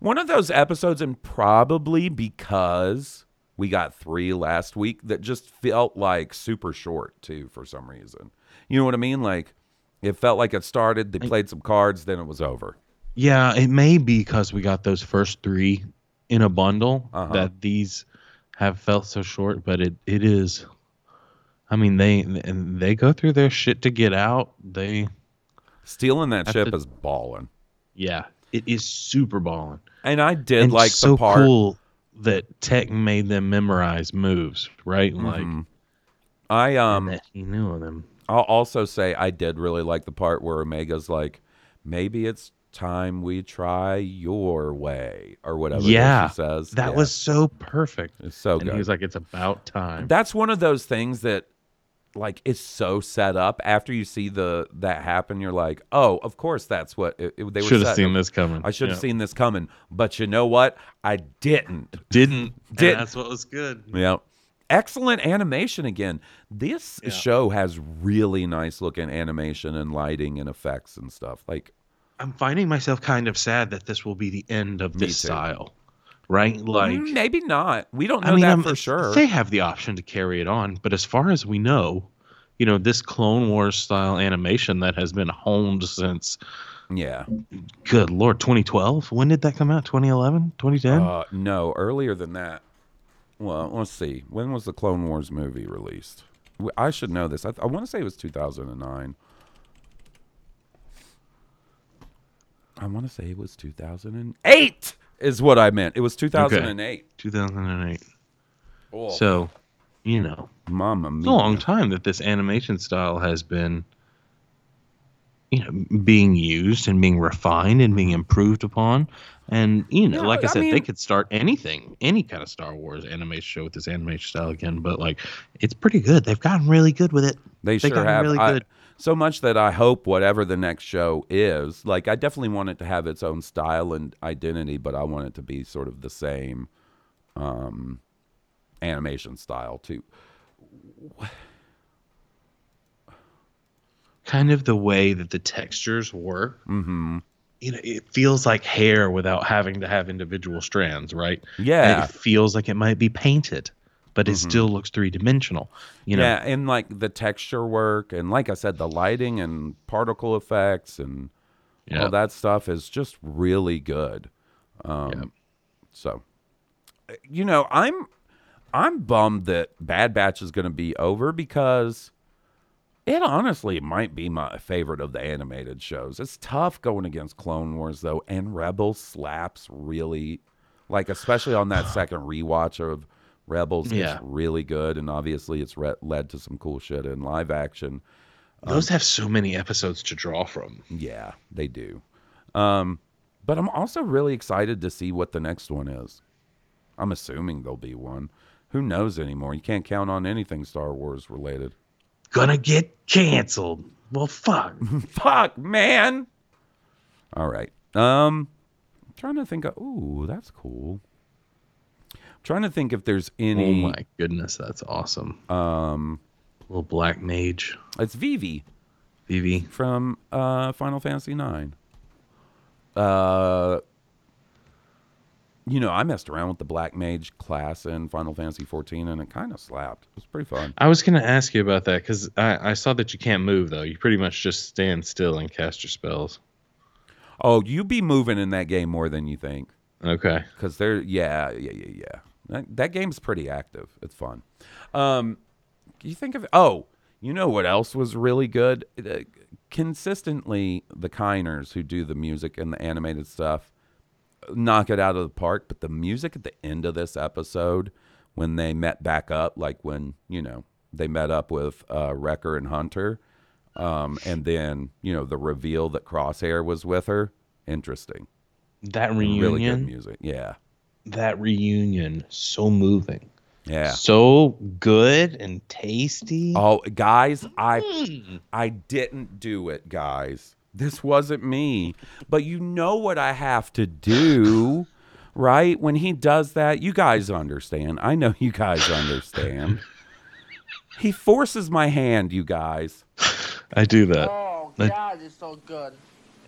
one of those episodes, and probably because we got three last week, that just felt like super short too for some reason. You know what I mean? Like it felt like it started, they played some cards, then it was over. Yeah, it may be because we got those first three in a bundle Uh-huh. that these have felt so short, but it, it is. I mean, they and they go through their shit to get out. They, Stealing that ship to- is balling. yeah, it is super balling. And I did and like so the part. cool that Tech made them memorize moves, right? Like Mhm. I um that he knew them. I'll also say I did really like the part where Omega's like, maybe it's time we try your way or whatever Yeah, she says. That Yeah. was so perfect. It's so and good. he was like, "It's about time." That's one of those things that like is so set up after you see the that happen you're like oh of course that's what it, it- they were Should have seen up- this coming. i should have Yeah. seen this coming but you know what i didn't Didn't. and Did- that's what was good. yeah excellent animation again this Yeah. show has really nice looking animation and lighting and effects and stuff like I'm finding myself kind of sad that this will be the end of Me this too. style, right? Like, mm, maybe not. We don't know I mean, that I'm- for sure. They have the option to carry it on, but as far as we know, you know, this Clone Wars style animation that has been honed since, yeah. Good lord, 2012. When did that come out? 2011, 2010? uh, no earlier than that. Well let's see. When was the clone wars movie released? I should know this. I, I want to say it was 2009 i want to say it was 2008 is what i meant. It was 2008 2008. Oh, So, you know, mama it's a long time that this animation style has been you know being used and being refined and being improved upon. And you know like i I said they could start anything any kind of star wars animation show with this animation style again but like it's pretty good. They've gotten really good with it. They They sure have. really I- good. So much that I hope whatever the next show is, like I definitely want it to have its own style and identity, but I want it to be sort of the same um, animation style too. kind of the way that the textures work Mm-hmm. you know it feels like hair without having to have individual strands right Yeah. and it feels like it might be painted but it Mhm. still looks three-dimensional you know yeah, and like the texture work, and like I said, the lighting and particle effects and Yeah. all that stuff is just really good. Um, So, uh, you know, I'm I'm bummed that Bad Batch is going to be over because it honestly might be my favorite of the animated shows. It's tough going against Clone Wars though, and Rebel slaps really, like especially on that [SIGHS] second rewatch of Rebels. Yeah. It's really good, and obviously it's re- led to some cool shit in live action. those have so many episodes to draw from Yeah, they do. Um, but I'm also really excited to see what the next one is. I'm assuming there'll be one. Who knows anymore? You can't count on anything Star Wars related. gonna get canceled well fuck [LAUGHS] Fuck, man. All right. Um, I'm trying to think of. Ooh, that's cool. Trying to think if there's any. oh my goodness that's awesome Um, little black mage it's Vivi Vivi. from uh, Final Fantasy Nine. Uh, you know, I messed around with the Black Mage class in Final Fantasy 14, and it kind of slapped. It was pretty fun. I was gonna ask you about that because I, I saw that you can't move though. You pretty much just stand still and cast your spells. Oh, you be moving in that game more than you think. Okay. because they're yeah yeah yeah yeah that, that game's pretty active. It's fun. Um you think of oh you know what else was really good? Uh, consistently the kiners who do the music and the animated stuff knock it out of the park but the music at the end of this episode when they met back up like when you know they met up with uh wrecker and hunter um and then you know the reveal that crosshair was with her interesting. That reunion. really good music yeah that reunion so moving. Yeah. So good and tasty. Oh, guys, I Mm. I didn't do it, guys. This wasn't me. But you know what I have to do, [LAUGHS] right? When he does that, you guys understand. I know you guys understand. he forces my hand, you guys. I do that. Oh Let- God, it's so good.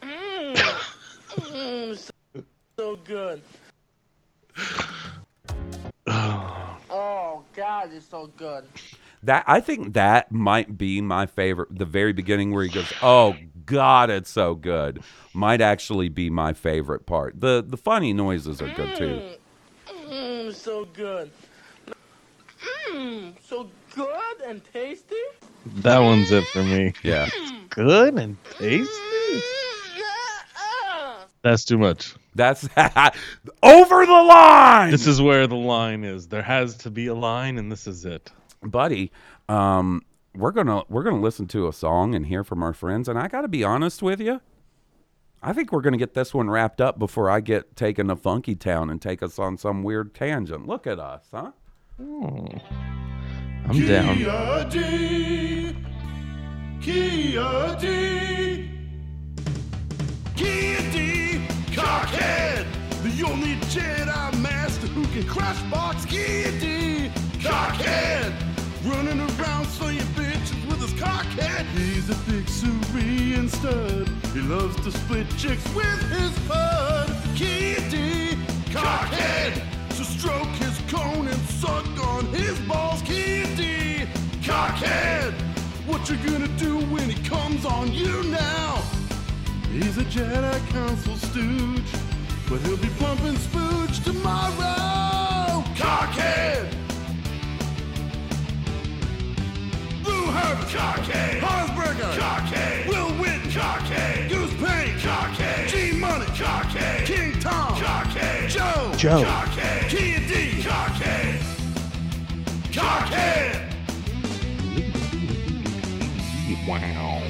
Mm. [LAUGHS] Mm, so, so good. Oh, God, it's so good. That I think that might be my favorite. The very beginning where he goes, "Oh God, it's so good," might actually be my favorite part. the The funny noises are good too. Mmm, so good. Mmm, so good and tasty. That one's it for me. Yeah. Good and tasty. Mm, mm, uh, uh. That's too much. That's [LAUGHS] over the line. This is where the line is. There has to be a line, and this is it. buddy um we're gonna we're gonna listen to a song and hear from our friends and i gotta be honest with you i think we're gonna get this one wrapped up before i get taken to funky town and take us on some weird tangent look at us huh I'm down. Kia D. Cockhead. The only Jedi Master who can crush box D. Cockhead. Running around slaying bitches with his cockhead. He's a big Syrian stud. He loves to split chicks with his pud. Kia D. Cockhead. So stroke his cone and suck on his balls. D. Cockhead. What you gonna do when he comes on you now? He's a Jedi Council stooge, but he'll be pumping spooge tomorrow. Cockhead! Blue Herbert! Cockhead! Harsberger! Cockhead! Will Witten! Cockhead! Goose Payne! Cockhead! G Money! Cockhead! King Tom! Cockhead! Joe! Joe. Cockhead! Kia D! Cockhead! Cockhead! Wow.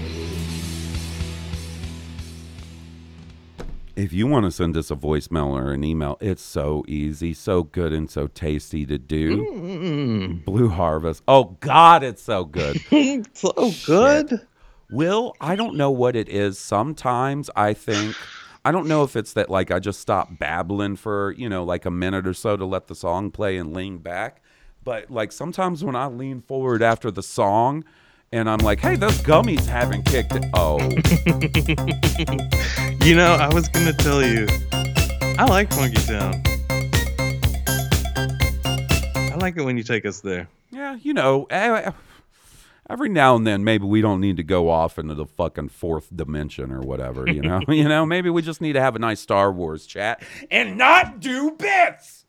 If you want to send us a voicemail or an email it's so easy so good and so tasty to do mm. blue harvest oh god it's so good [LAUGHS] so good. Will, I don't know what it is. Sometimes I think I don't know if it's that like I just stop babbling for, you know, like a minute or so to let the song play and lean back. But like sometimes when I lean forward after the song and I'm like, hey, those gummies haven't kicked it. Oh. [LAUGHS] You know, I was gonna tell you, I like Funky Town. I like it when you take us there. yeah, you know, every now and then maybe we don't need to go off into the fucking fourth dimension or whatever, you know? [LAUGHS] you know, maybe we just need to have a nice Star Wars chat and not do bits.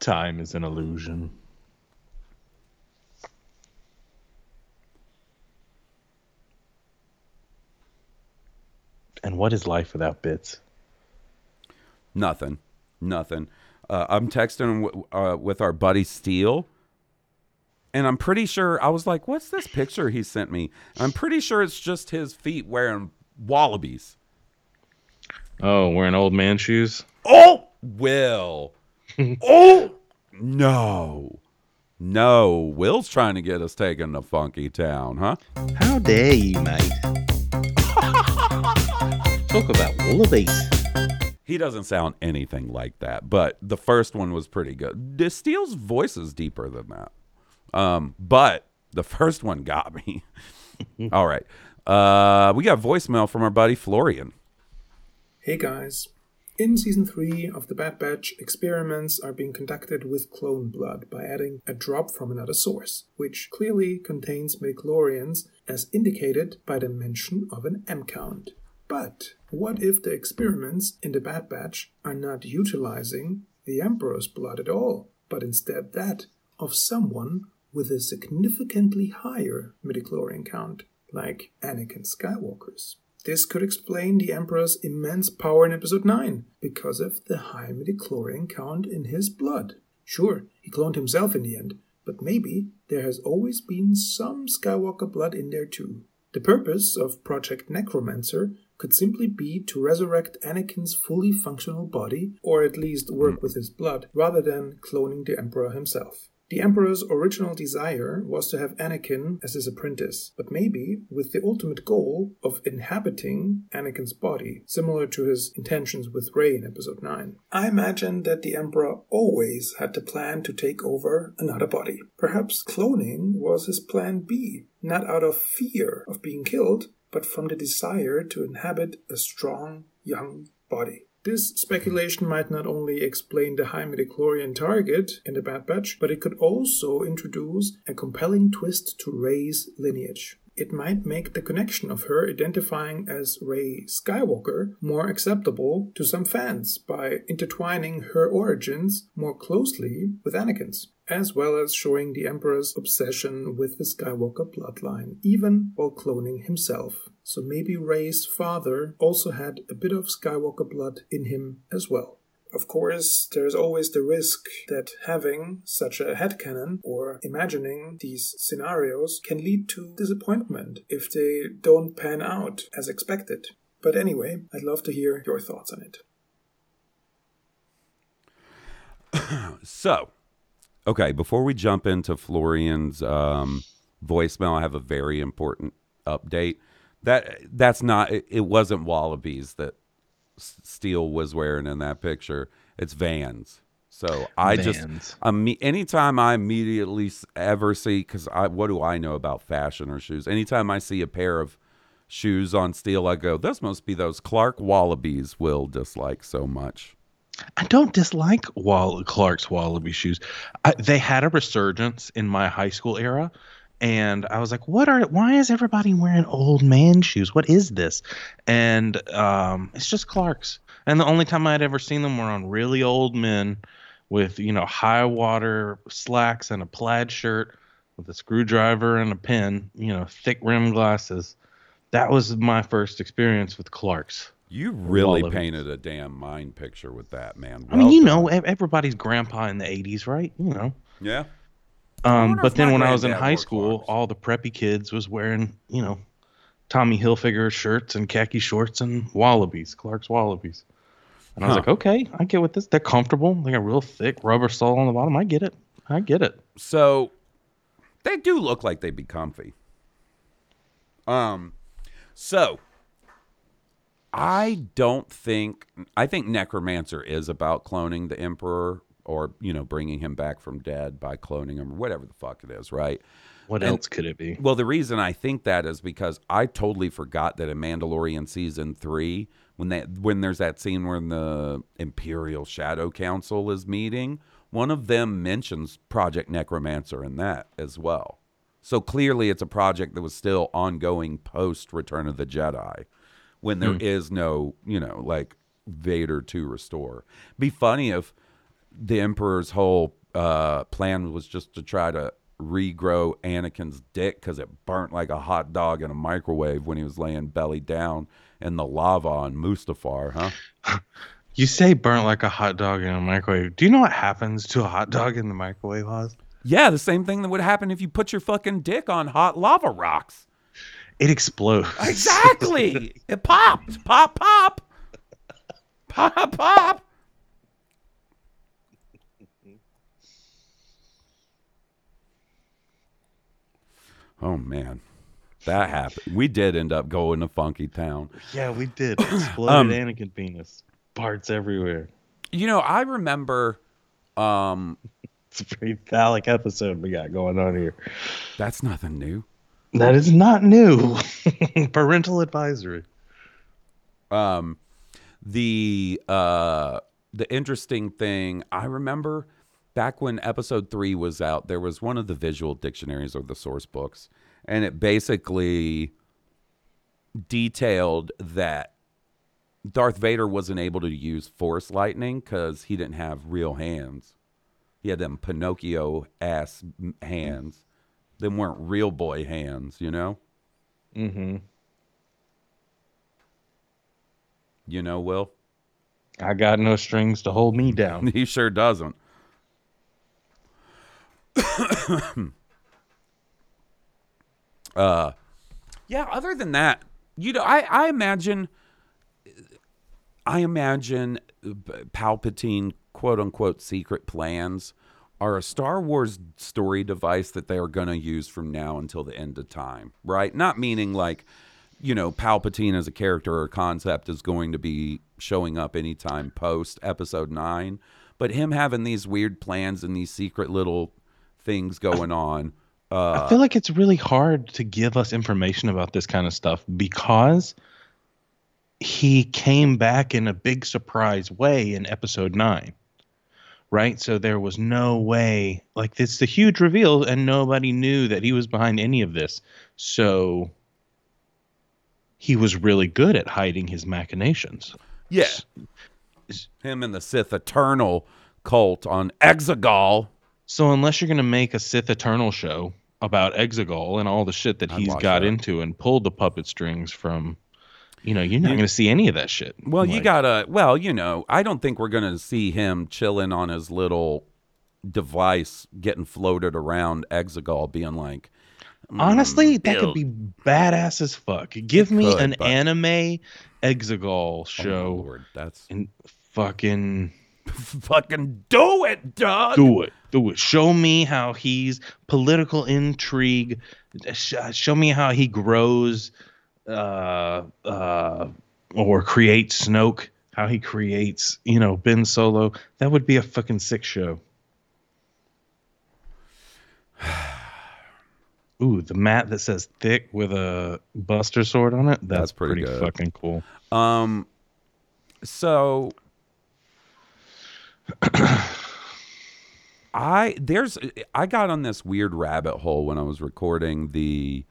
Time is an illusion. And what is life without bits? Nothing. Nothing. Uh, I'm texting w- uh, with our buddy Steele, and I'm pretty sure I was like, "What's this picture he sent me?" I'm pretty sure it's just his feet wearing wallabies. Oh, wearing old man shoes? Oh, Will. [LAUGHS] oh, no, no. Will's trying to get us taken to Funky Town, huh? How dare you, mate? [LAUGHS] Talk about wallabies. He doesn't sound anything like that, but the first one was pretty good. The Steele's voice is deeper than that. Um, but the [LAUGHS] first one got me. [LAUGHS] All right. Uh, we got voicemail from our buddy Florian. Hey guys. In season 3 of the Bad Batch, experiments are being conducted with clone blood by adding a drop from another source, which clearly contains midichlorians as indicated by the mention of an M count. But what if the experiments in the Bad Batch are not utilizing the Emperor's blood at all, but instead that of someone with a significantly higher midichlorian count, like Anakin Skywalker's? This could explain the Emperor's immense power in Episode 9 because of the high midichlorian count in his blood. Sure, he cloned himself in the end, but maybe there has always been some Skywalker blood in there too. The purpose of Project Necromancer could simply be to resurrect Anakin's fully functional body, or at least work mm. with his blood, rather than cloning the Emperor himself. The Emperor's original desire was to have Anakin as his apprentice, but maybe with the ultimate goal of inhabiting Anakin's body, similar to his intentions with Rey in Episode 9. I imagine that the Emperor always had the plan to take over another body. Perhaps cloning was his plan B, not out of fear of being killed, but from the desire to inhabit a strong, young body. This speculation might not only explain the high midichlorian target in the Bad Batch, but it could also introduce a compelling twist to Rey's lineage. It might make the connection of her identifying as Rey Skywalker more acceptable to some fans by intertwining her origins more closely with Anakin's, as well as showing the Emperor's obsession with the Skywalker bloodline, even while cloning himself. So maybe Rey's father also had a bit of Skywalker blood in him as well. Of course, there is always the risk that having such a headcanon or imagining these scenarios can lead to disappointment if they don't pan out as expected. But anyway, I'd love to hear your thoughts on it. [COUGHS] so, okay, before we jump into Florian's um, voicemail, I have a very important update. That that's not it, it wasn't Wallabies that Steele was wearing in that picture. It's Vans. So I Vans. just um, anytime I immediately ever see because I what do I know about fashion or shoes? Anytime I see a pair of shoes on Steele, I go, "This must be those Clark Wallabies." Will dislike so much. I don't dislike Wall- Clark's Wallaby shoes. I, they had a resurgence in my high school era, and I was like, "What are? Why is everybody wearing old man shoes? What is this?" And um, it's just Clark's. And the only time I'd ever seen them were on really old men with you know high water slacks and a plaid shirt with a screwdriver and a pen, you know, thick rim glasses. That was my first experience with Clark's. You really Wallabies. painted a damn mind picture with that, man. I mean, you Well know, everybody's grandpa in the '80s, right? You know. Yeah. Um, but then when I was in high wore school, all the preppy kids was wearing, you know, Tommy Hilfiger shirts and khaki shorts and Wallabies, Clark's Wallabies. And I was like, okay, I get what this. They're comfortable. They got a real thick rubber sole on the bottom. I get it. I get it. So they do look like they'd be comfy. Um, so I don't think I think Necromancer is about cloning the Emperor or you know bringing him back from dead by cloning him or whatever the fuck it is, right? What And- else could it be? Well, the reason I think that is because I totally forgot that in Mandalorian season three, when that when there's that scene where the Imperial Shadow Council is meeting, one of them mentions Project Necromancer in that as well. So clearly, it's a project that was still ongoing post Return of the Jedi, when there is Hmm. no, you know, like Vader to restore. Be funny if the Emperor's whole uh, plan was just to try to regrow Anakin's dick because it burnt like a hot dog in a microwave when he was laying belly down in the lava on Mustafar, huh? [LAUGHS] You say burnt like a hot dog in a microwave. Do you know what happens to a hot dog in the microwave, Oz? Yeah, the same thing that would happen if you put your fucking dick on hot lava rocks. It explodes. [LAUGHS] Exactly. it pops. Pop, pop. Pop, pop. Oh man, that happened. We did end up going to Funky Town. Yeah, we did. [CLEARS THROAT] Exploded Um, Anakin penis. Parts everywhere. You know, I remember. Um, [LAUGHS] It's a very phallic episode we got going on here. That's nothing new. That is not new. [LAUGHS] Parental advisory. um the uh the interesting thing i remember back when episode 3 was out there was one of the visual dictionaries or the source books and it basically detailed that Darth Vader wasn't able to use force lightning cuz he didn't have real hands he had them pinocchio ass m- hands them weren't real boy hands you know Mm-hmm. you know will I got no strings to hold me down. [LAUGHS] He sure doesn't. [COUGHS] uh, yeah. Other than that, you know, I I imagine, I imagine Palpatine quote unquote secret plans are a Star Wars story device that they are going to use from now until the end of time, right? Not meaning like, you know, Palpatine as a character or concept is going to be showing up anytime post episode nine, but him having these weird plans and these secret little things going on Uh, I feel like it's really hard to give us information about this kind of stuff because he came back in a big surprise way in episode 9. Right? So there was no way like it's a huge reveal and nobody knew that he was behind any of this. So he was really good at hiding his machinations. yeah. Him and the Sith Eternal cult on Exegol. So unless you're going to make a Sith Eternal show about Exegol and all the shit that I'd he's got that. into and pulled the puppet strings from, you know, you're not going to see any of that shit. Well, you gotta. Well, you know, I don't think we're gonna see him chilling on his little device, getting floated around Exegol, being like, honestly, hmm, that Bill. could be badass as fuck. Give me could, an but- anime Exegol oh, show Oh, Lord, that's and fucking [LAUGHS] fucking do it, Doug. do it. Do it. Show me how he's political intrigue. Uh, show me how he grows uh, uh, or create Snoke. How he creates, you know, Ben Solo. That would be a fucking sick show. [SIGHS] Ooh, the mat that says thick with a Buster sword on it. That's, That's pretty pretty, fucking cool. Um, so [CLEARS THROAT] I there's I got on this weird rabbit hole when I was recording the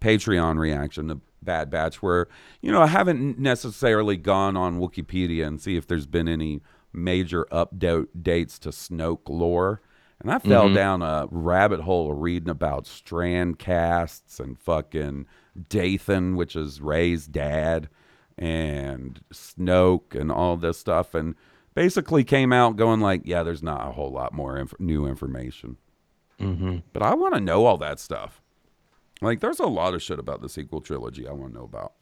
Patreon reaction to Bad Batch, where you know I haven't necessarily gone on Wikipedia and see if there's been any major update dates to Snoke lore. And I fell Mhm. down a rabbit hole of reading about strand casts and fucking Dathan, which is Rey's dad, and Snoke and all this stuff, and basically came out going like, yeah, there's not a whole lot more inf- new information. Mm-hmm. But I want to know all that stuff. Like, there's a lot of shit about the sequel trilogy I want to know about.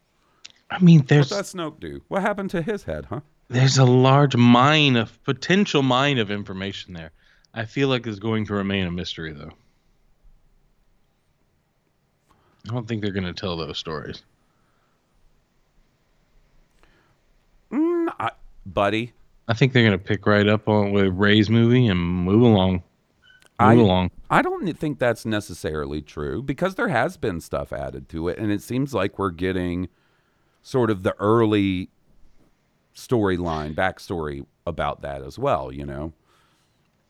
I mean, What there's that Snoke do? What happened to his head, huh? there's a large mine of potential mine of information there. I feel like it's going to remain a mystery though. I don't think they're going to tell those stories. Mm, I, buddy, I think they're going to pick right up on with Rey's movie and move along. I, along. I don't think that's necessarily true because there has been stuff added to it, and it seems like we're getting sort of the early storyline, backstory about that as well. You know,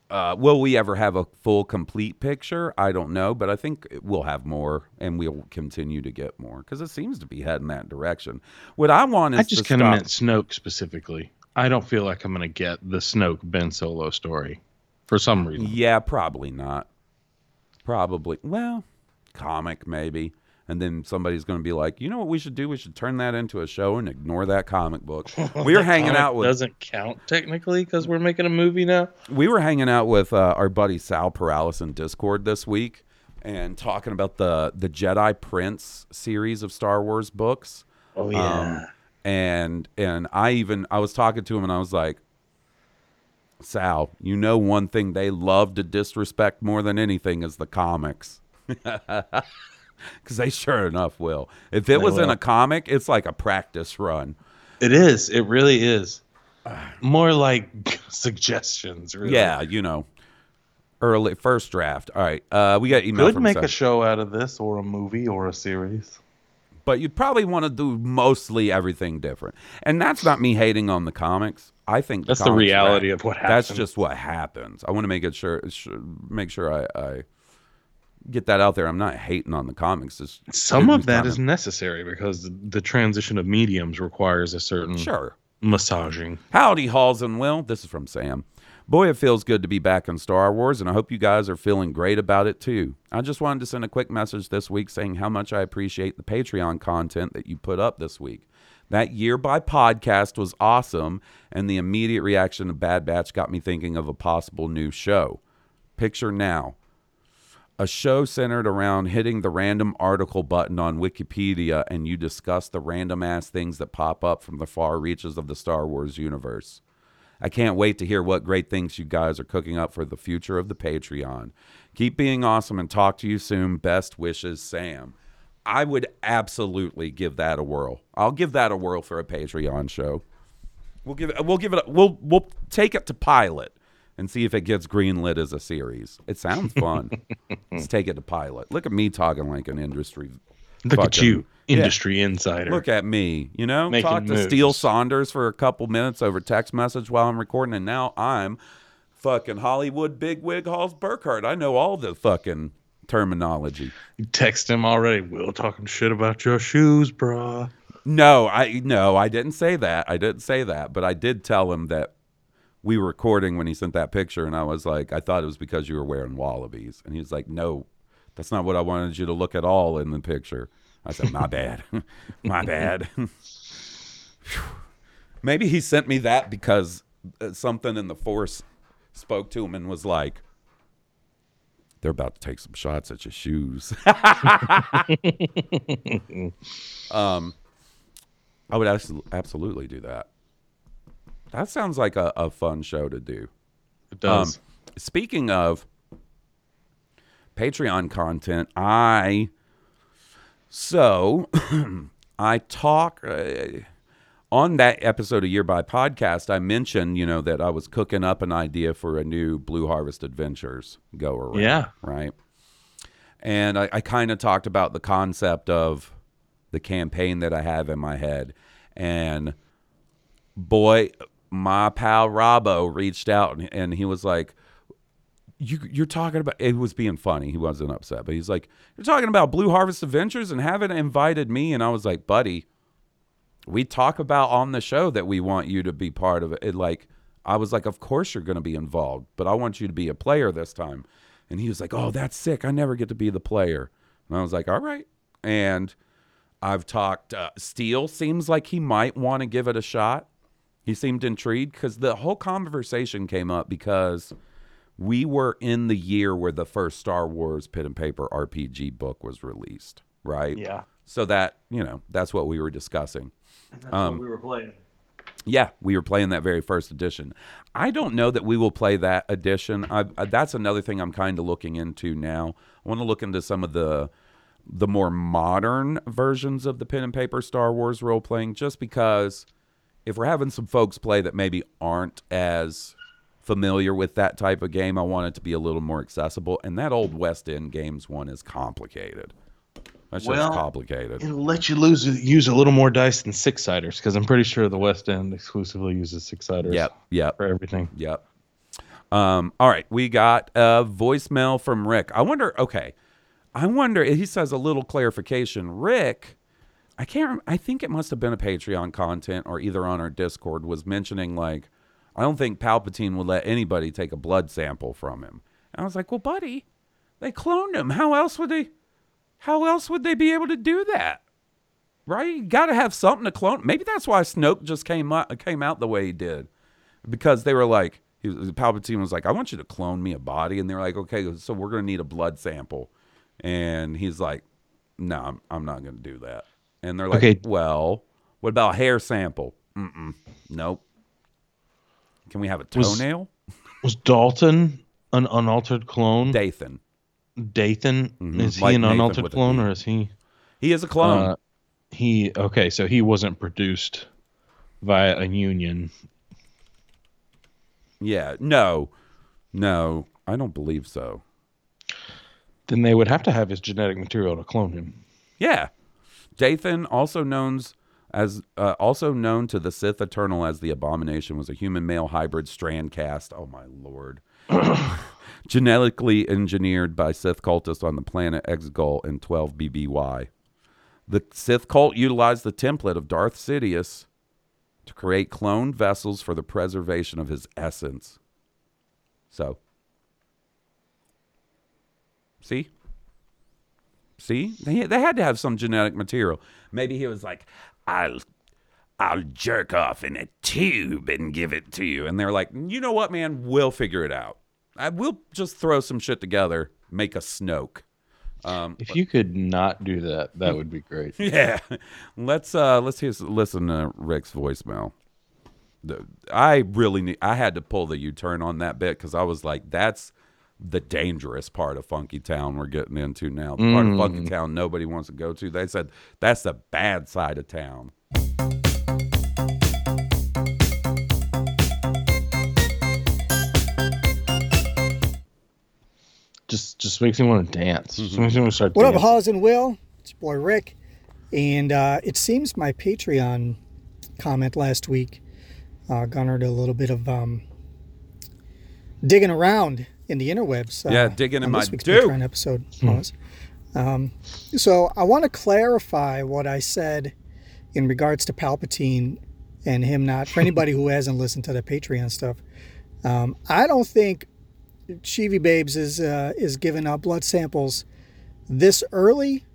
uh, will we ever have a full, complete picture? I don't know, but I think we'll have more, and we'll continue to get more because it seems to be heading that direction. What I want is I just kind of meant Snoke specifically. I don't feel like I'm going to get the Snoke Ben Solo story for some reason. Yeah, probably not. Probably. Well, comic maybe. And then somebody's going to be like, you know what we should do? We should turn that into a show and ignore that comic book. We [LAUGHS] were hanging comic out with Doesn't count technically cuz we're making a movie now. we were hanging out with uh, our buddy Sal Paralis in Discord this week and talking about the the Jedi Prince series of Star Wars books. Oh Um, and and I even I was talking to him and I was like, Sal, you know one thing they love to disrespect more than anything is the comics. [LAUGHS] Because they sure enough will. If it They was in a comic, it's like a practice run. It is. It really is. [SIGHS] More like [LAUGHS] suggestions. Really. Yeah, you know, early first draft. All right, uh, we got email Could make Sal. a show out of this, or a movie, or a series. But you'd probably want to do mostly everything different. And that's not me hating on the comics. I think That's the comics reality of what happens. That's just what happens. I want to make it sure, make sure I, I get that out there. I'm not hating on the comics. It's, Some of that is necessary because the transition of mediums requires a certain Sure. massaging. Howdy, Hawes and Will. This is from Sam. Boy, it feels good to be back in Star Wars, and I hope you guys are feeling great about it too. I just wanted to send a quick message this week saying how much I appreciate the Patreon content that you put up this week. That year by podcast was awesome, and the immediate reaction of Bad Batch got me thinking of a possible new show. Picture now a show centered around hitting the random article button on Wikipedia and you discuss the random ass things that pop up from the far reaches of the Star Wars universe. I can't wait to hear what great things you guys are cooking up for the future of the Patreon. Keep being awesome and talk to you soon. Best wishes, Sam. I would absolutely give that a whirl. I'll give that a whirl for a Patreon show. We'll give it. We'll give it. A, we'll we'll take it to pilot, and see if it gets greenlit as a series. It sounds fun. [LAUGHS] Let's take it to pilot. Look at me talking like an industry. Look at fucking- you, Yeah. industry insider. Look at me. You know, Making talk to moves. Steele Saunders for a couple minutes over text message while I'm recording, and now I'm fucking Hollywood bigwig Hawes Burkhardt. I know all the fucking terminology. You text him already. we'll talking shit about your shoes, bruh. No, I no, I didn't say that. I didn't say that, but I did tell him that we were recording when he sent that picture, and I was like, I thought it was because you were wearing wallabies, and he was like, No, that's not what I wanted you to look at all in the picture. I said, My bad, [LAUGHS] my bad. [LAUGHS] Maybe he sent me that because uh, something in the force spoke to him and was like, "They're about to take some shots at your shoes." [LAUGHS] um, I would absolutely do that. That sounds like a, a fun show to do. It does. Um, speaking of Patreon content, I so [CLEARS THROAT] I talk uh, on that episode of Year by Podcast. I mentioned, you know, that I was cooking up an idea for a new Blue Harvest Adventures go around. Yeah. right. And I, I kind of talked about the concept of the campaign that I have in my head, and boy, my pal Robbo reached out and, and he was like, you, you're talking about it was being funny. He wasn't upset, but he's like, You're talking about Blue Harvest Adventures and haven't invited me. And I was like, Buddy, we talk about on the show that we want you to be part of it. it like, I was like, Of course you're going to be involved, but I want you to be a player this time. And he was like, Oh, that's sick. I never get to be the player. And I was like, All right. And I've talked, uh, Steele seems like he might want to give it a shot. He seemed intrigued because the whole conversation came up because we were in the year where the first Star Wars pen and paper RPG book was released, right? Yeah. So that, you know, that's what we were discussing. That's Um, what we were playing. Yeah, we were playing that very first edition. I don't know that we will play that edition. I, I, that's another thing I'm kind of looking into now. I want to look into some of the the more modern versions of the pen and paper Star Wars role playing, just because if we're having some folks play that maybe aren't as familiar with that type of game, I want it to be a little more accessible. And that old West End Games one is complicated. That's just Well, complicated. It'll let you lose use a little more dice than six siders because I'm pretty sure the West End exclusively uses six siders. Yep, yep. For everything. Yep. Um, all right, we got a voicemail from Rick. I wonder. Okay, I wonder. He says a little clarification. Rick, I can't. I think it must have been a Patreon content or either on our Discord was mentioning like, I don't think Palpatine would let anybody take a blood sample from him. And I was like, well, buddy, they cloned him. How else would they? How else would they be able to do that? Right? You got to have something to clone. Maybe that's why Snoke just came out, came out the way he did, because they were like, he was, Palpatine was like, "I want you to clone me a body," and they're like, "Okay, so we're gonna need a blood sample," and he's like, "No, I'm, I'm not gonna do that." And they're like, Okay. "Well, what about a hair sample?" Mm-mm, nope. Can we have a Was- toenail? Was Dalton an unaltered clone? Dathan. Dathan Mhm, is he an Nathan unaltered clone or is he? He is a clone. Uh, he okay, so he wasn't produced via a union. yeah, no, no, I don't believe so. Then they would have to have his genetic material to clone him. Yeah, Dathan, also known as uh, also known to the Sith Eternal as the Abomination, was a human male hybrid strand cast. Oh my lord! [COUGHS] Genetically engineered by Sith cultists on the planet Exegol in 12 BBY. The Sith cult utilized the template of Darth Sidious to create cloned vessels for the preservation of his essence. So, see? See? They, they had to have some genetic material. Maybe he was like, I'll I'll jerk off in a tube and give it to you. And they're like, you know what, man? We'll figure it out. I will just throw some shit together, make a Snoke. Um, If you could not do that, that would be great. [LAUGHS] yeah. Let's uh let's hear, listen to Rick's voicemail. The, I really need I had to pull the U-turn on that bit cuz I was like that's the dangerous part of Funky Town we're getting into now. The part of Funky Mm. Town nobody wants to go to. They said that's the bad side of town. Just just makes me want to dance. Just makes me want to start What up, dancing. Hawes and Will? It's your boy Rick. And uh, it seems my Patreon comment last week uh, garnered a little bit of um, digging around in the interwebs. Uh, Yeah, digging in my week's do. Patreon episode. Hawes. Um, so I want to clarify what I said in regards to Palpatine and him not. For anybody who hasn't listened to the Patreon stuff, um, I don't think Chivy Babes is uh, is giving out blood samples this early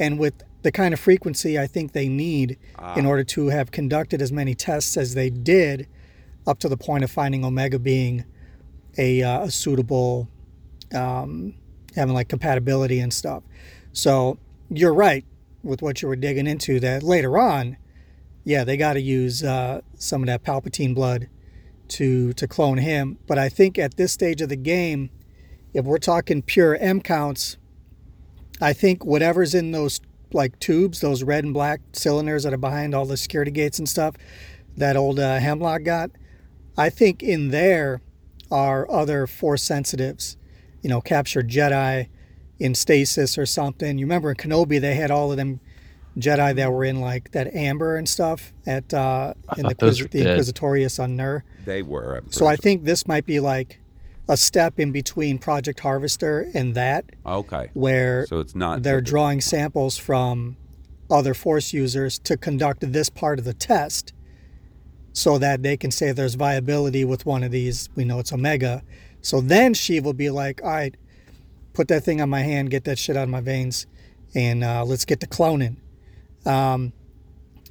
and with the kind of frequency I think they need in order to have conducted as many tests as they did up to the point of finding Omega being a, uh, a suitable, um, having like compatibility and stuff. So you're right with what you were digging into that later on, yeah, they got to use uh, some of that Palpatine blood to to clone him. But I think at this stage of the game, if we're talking pure M counts, I think whatever's in those like tubes, those red and black cylinders that are behind all the security gates and stuff, that old uh, Hemlock got, I think in there are other force sensitives, you know, captured Jedi in stasis or something. You remember in Kenobi they had all of them Jedi that were in like that amber and stuff at uh, in the, Quis- the. Inquisitorius on Nur. They were. I'm So I think this might be like a step in between Project Harvester and that, Okay. where So it's not they're drawing samples from other Force users to conduct this part of the test, so that they can say there's viability with one of these. We know it's Omega. So then Sheev will be like, all right, put that thing on my hand, get that shit out of my veins, and uh, let's get to cloning. Um,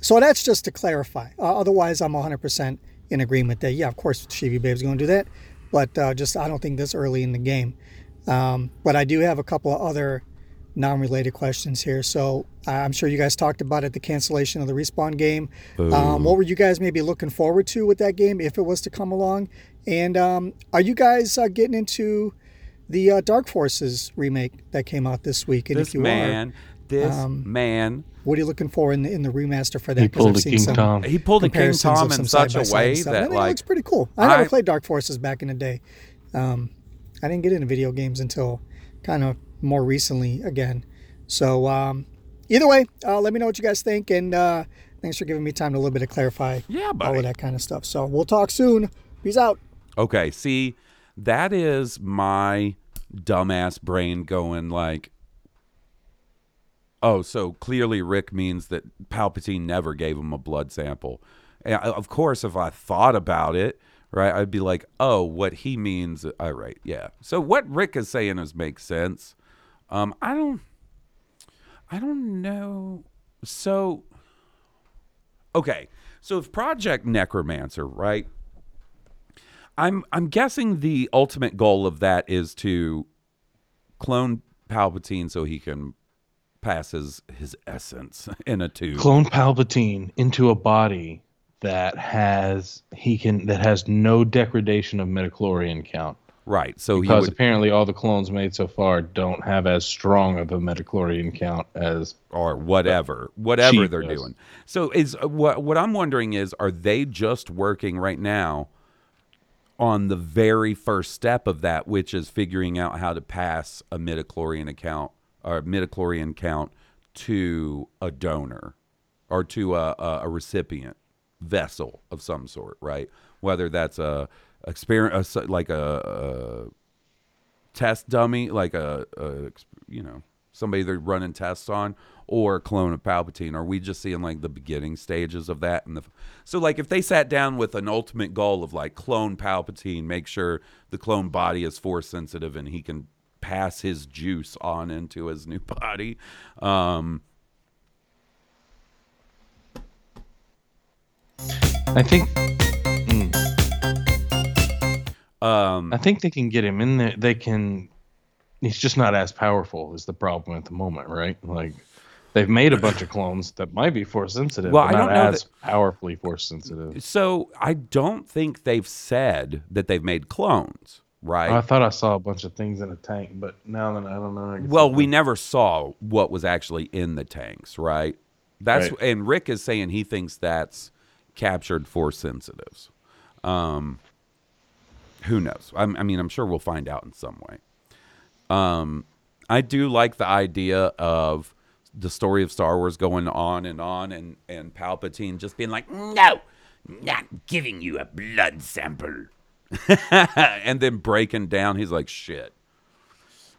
so that's just to clarify. Uh, otherwise, I'm 100% in agreement that, yeah, of course, Shivi Babe's going to do that. But uh, just, I don't think this early in the game. Um, but I do have a couple of other non related questions here. So I'm sure you guys talked about it the cancellation of the respawn game. Um, what were you guys maybe looking forward to with that game if it was to come along? And um, are you guys uh, getting into the uh, Dark Forces remake that came out this week? And This if you man, are, this um, man. what are you looking for in the, in the remaster for that? He 'Cause pulled I've a seen King some Tom. He pulled a King comparisons of Tom in such a way that, I it like, looks pretty cool. I never I- played Dark Forces back in the day. Um, I didn't get into video games until kind of more recently again. So um, either way, uh, let me know what you guys think, and uh, thanks for giving me time to a little bit to clarify Yeah, all of that kind of stuff. So we'll talk soon. Peace out. Okay, see, that is my dumbass brain going like, oh, so clearly Rick means that Palpatine never gave him a blood sample. And of course, if I thought about it, right, I'd be like, oh, what he means, all right, yeah. So what Rick is saying is makes sense. Um, I don't, I don't know. So, okay, so if Project Necromancer, right? I'm I'm guessing the ultimate goal of that is to clone Palpatine so he can pass his his essence [LAUGHS] in a tube. Clone Palpatine into a body that has he can that has no degradation of midichlorian count. Right. So he because would, apparently all the clones made so far don't have as strong of a midichlorian count as or whatever, whatever they're does. doing. So is what what I'm wondering is, are they just working right now on the very first step of that, which is figuring out how to pass a midichlorian account or midichlorian count to a donor or to a, a, a recipient vessel of some sort, right? Whether that's a experiment, like a, a test dummy, like a, a you know somebody they're running tests on, or clone of Palpatine? Are we just seeing like the beginning stages of that? And the so like if they sat down with an ultimate goal of like clone Palpatine, make sure the clone body is force sensitive and he can pass his juice on into his new [LAUGHS] body. Um, I think um, I think they can get him in there. They can. He's just not as powerful. Is the problem at the moment, right? Like they've made a bunch of clones that might be force sensitive, Well, but I not don't know as powerfully force sensitive. So I don't think they've said that they've made clones, right? I thought I saw a bunch of things in a tank, but now that I don't know. I Well, we could- never saw what was actually in the tanks, right? That's Right. and Rick is saying he thinks that's captured force sensitives. Um, who knows? I'm, I mean, I'm sure we'll find out in some way. Um, I do like the idea of the story of Star Wars going on and on, and and Palpatine just being like, No, not giving you a blood sample. [LAUGHS] and then breaking down. He's like, shit.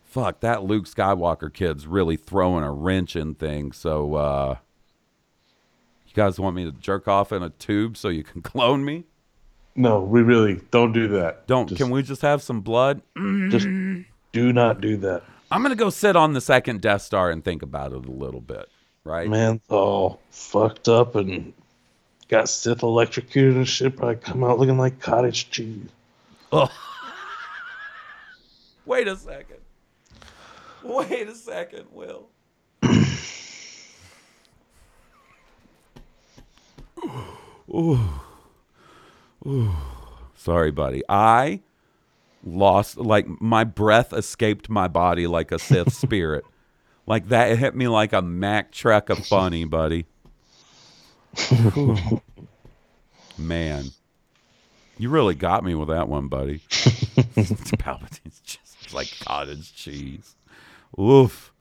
Fuck, that Luke Skywalker kid's really throwing a wrench in things. So, uh, guys want me to jerk off in a tube so you can [LAUGHS] clone me? No, we really don't do that. Don't. can we just have some blood? Just do not do that. I'm gonna go sit on the second Death Star and think about it a little bit. Right? Man's all fucked up and got Sith electrocuted and shit, but I come out looking like cottage cheese. Oh. [LAUGHS] Wait a second. Wait a second, Will. [CLEARS THROAT] Ooh. Ooh. Sorry, buddy. I lost like my breath escaped my body like a Sith [LAUGHS] spirit. Like that it hit me like a Mack truck of funny, buddy. [LAUGHS] Man. You really got me with that one, buddy. [LAUGHS] Palpatine's just like cottage cheese. Oof.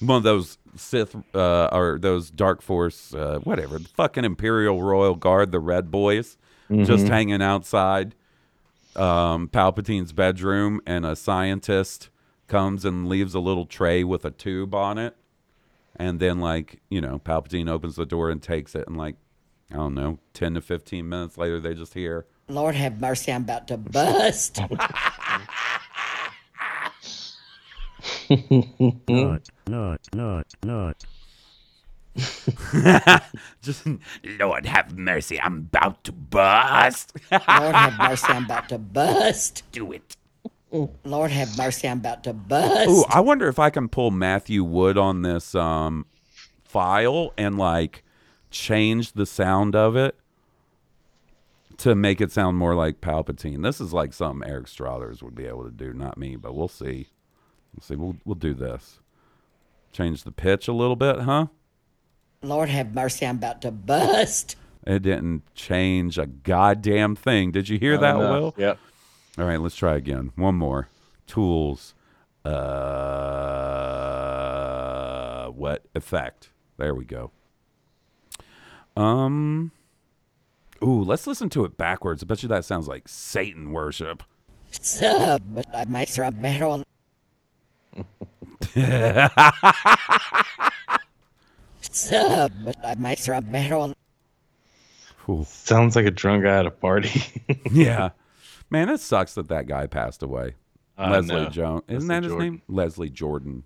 One of those Sith uh, or those Dark Force, uh, whatever, the fucking Imperial Royal Guard, the Red Boys, just Mhm. hanging outside um, Palpatine's bedroom, and a scientist comes and leaves a little tray with a tube on it. And then, like, you know, Palpatine opens the door and takes it, and, like, I don't know, 10 to 15 minutes later, they just hear, Lord have mercy, I'm about to bust. [LAUGHS] Not, [LAUGHS] not, not, not. just Lord have mercy, I'm about to bust. [LAUGHS] Lord have mercy, I'm about to bust. Do it. Lord have mercy, I'm about to bust. Ooh, I wonder if I can pull Matthew Wood on this um, file and like change the sound of it to make it sound more like Palpatine. This is like something Eric Strothers would be able to do, not me, but we'll see. We'll see. We'll we'll do this. Change the pitch a little bit, huh? Lord have mercy, I'm about to bust. It didn't change a goddamn thing. Did you hear Not that, enough. Will? Yep. All right, let's try again. One more. Tools. Uh, what effect? There we go. Um. Ooh, let's listen to it backwards. I bet you that sounds like Satan worship. Sub, but I might throw a barrel. Sub, but I might throw a barrel. Sounds like a drunk guy at a party. [LAUGHS] yeah, man, it sucks that that guy passed away. I Leslie know. Jones, isn't Leslie that his Jordan. name? Leslie Jordan.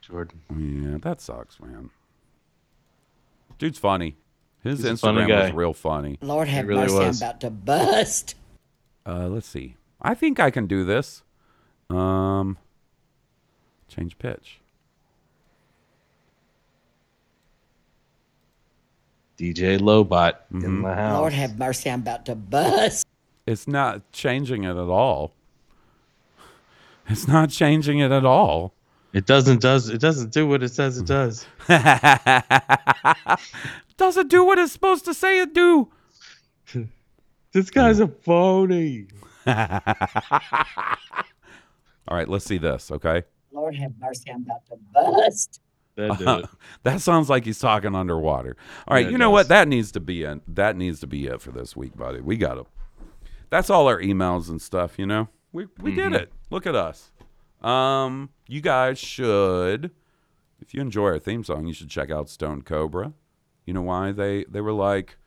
Jordan. Yeah, that sucks, man. Dude's funny. His He's a funny Instagram guy. was real funny. Lord have really mercy, was. I'm about to bust. Uh, let's see. I think I can do this. Um, change pitch. DJ Lobot Mm-hmm. in the house. Lord have mercy, I'm about to bust. It's not changing it at all. It's not changing it at all. It doesn't does it doesn't do what it says it does. [LAUGHS] Doesn't do what it's supposed to say it do. [LAUGHS] This guy's a phony. [LAUGHS] All right, let's see this, okay? Lord have mercy, I'm about to bust. [LAUGHS] That [LAUGHS] did it. that sounds like he's talking underwater. All right, Yeah, it you know does. what? That needs to be it. That needs to be it for this week, buddy. We got to. That's all our emails and stuff. You know, we we did Mhm. it. Look at us. Um, you guys should, if you enjoy our theme song, you should check out Stoned Cobra. You know why they they were like,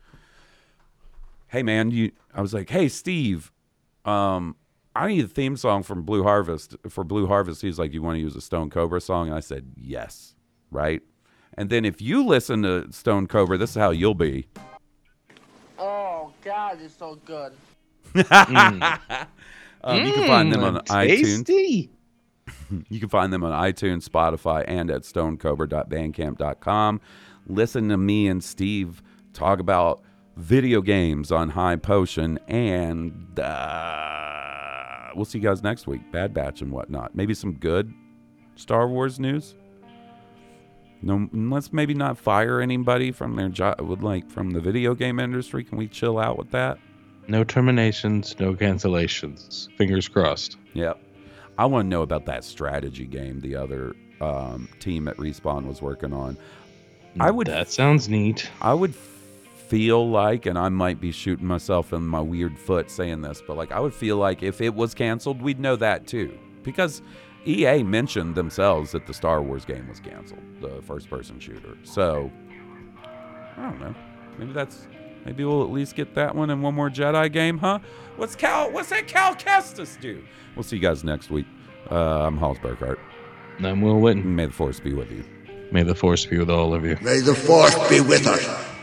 "Hey man, you." I was like, "Hey Steve, um, I need a theme song from Blue Harvest for Blue Harvest." He's like, "You want to use a Stoned Cobra song?" And I said, "Yes." Right. And then if you listen to Stoned Cobra, this is how you'll be. Oh God, it's so good. [LAUGHS] Um, you can find them on Mm, iTunes. [LAUGHS] You can find them on iTunes, Spotify, and at stonedcobra.bandcamp.com. Listen to me and Steve talk about video games on High Potion, and uh, we'll see you guys next week. Bad Batch and whatnot. Maybe some good Star Wars news. No, let's maybe not fire anybody from their job, like from the video game industry. Can we chill out with that? No terminations, no cancellations. Fingers crossed. Yep. I want to know about that strategy game the other um, team at Respawn was working on. I would. That sounds neat. I would feel like, and I might be shooting myself in my weird foot saying this, but like I would feel like if it was canceled, we'd know that too, because EA mentioned themselves that the Star Wars game was canceled, the first-person shooter. So I don't know. Maybe that's. Maybe we'll at least get that one and one more Jedi game, huh? What's Cal? What's that Cal Kestis do? We'll see you guys next week. Uh, I'm Hawes Burkhart. I'm Will Witten. May the force be with you. May the force be with all of you. May the force be with us.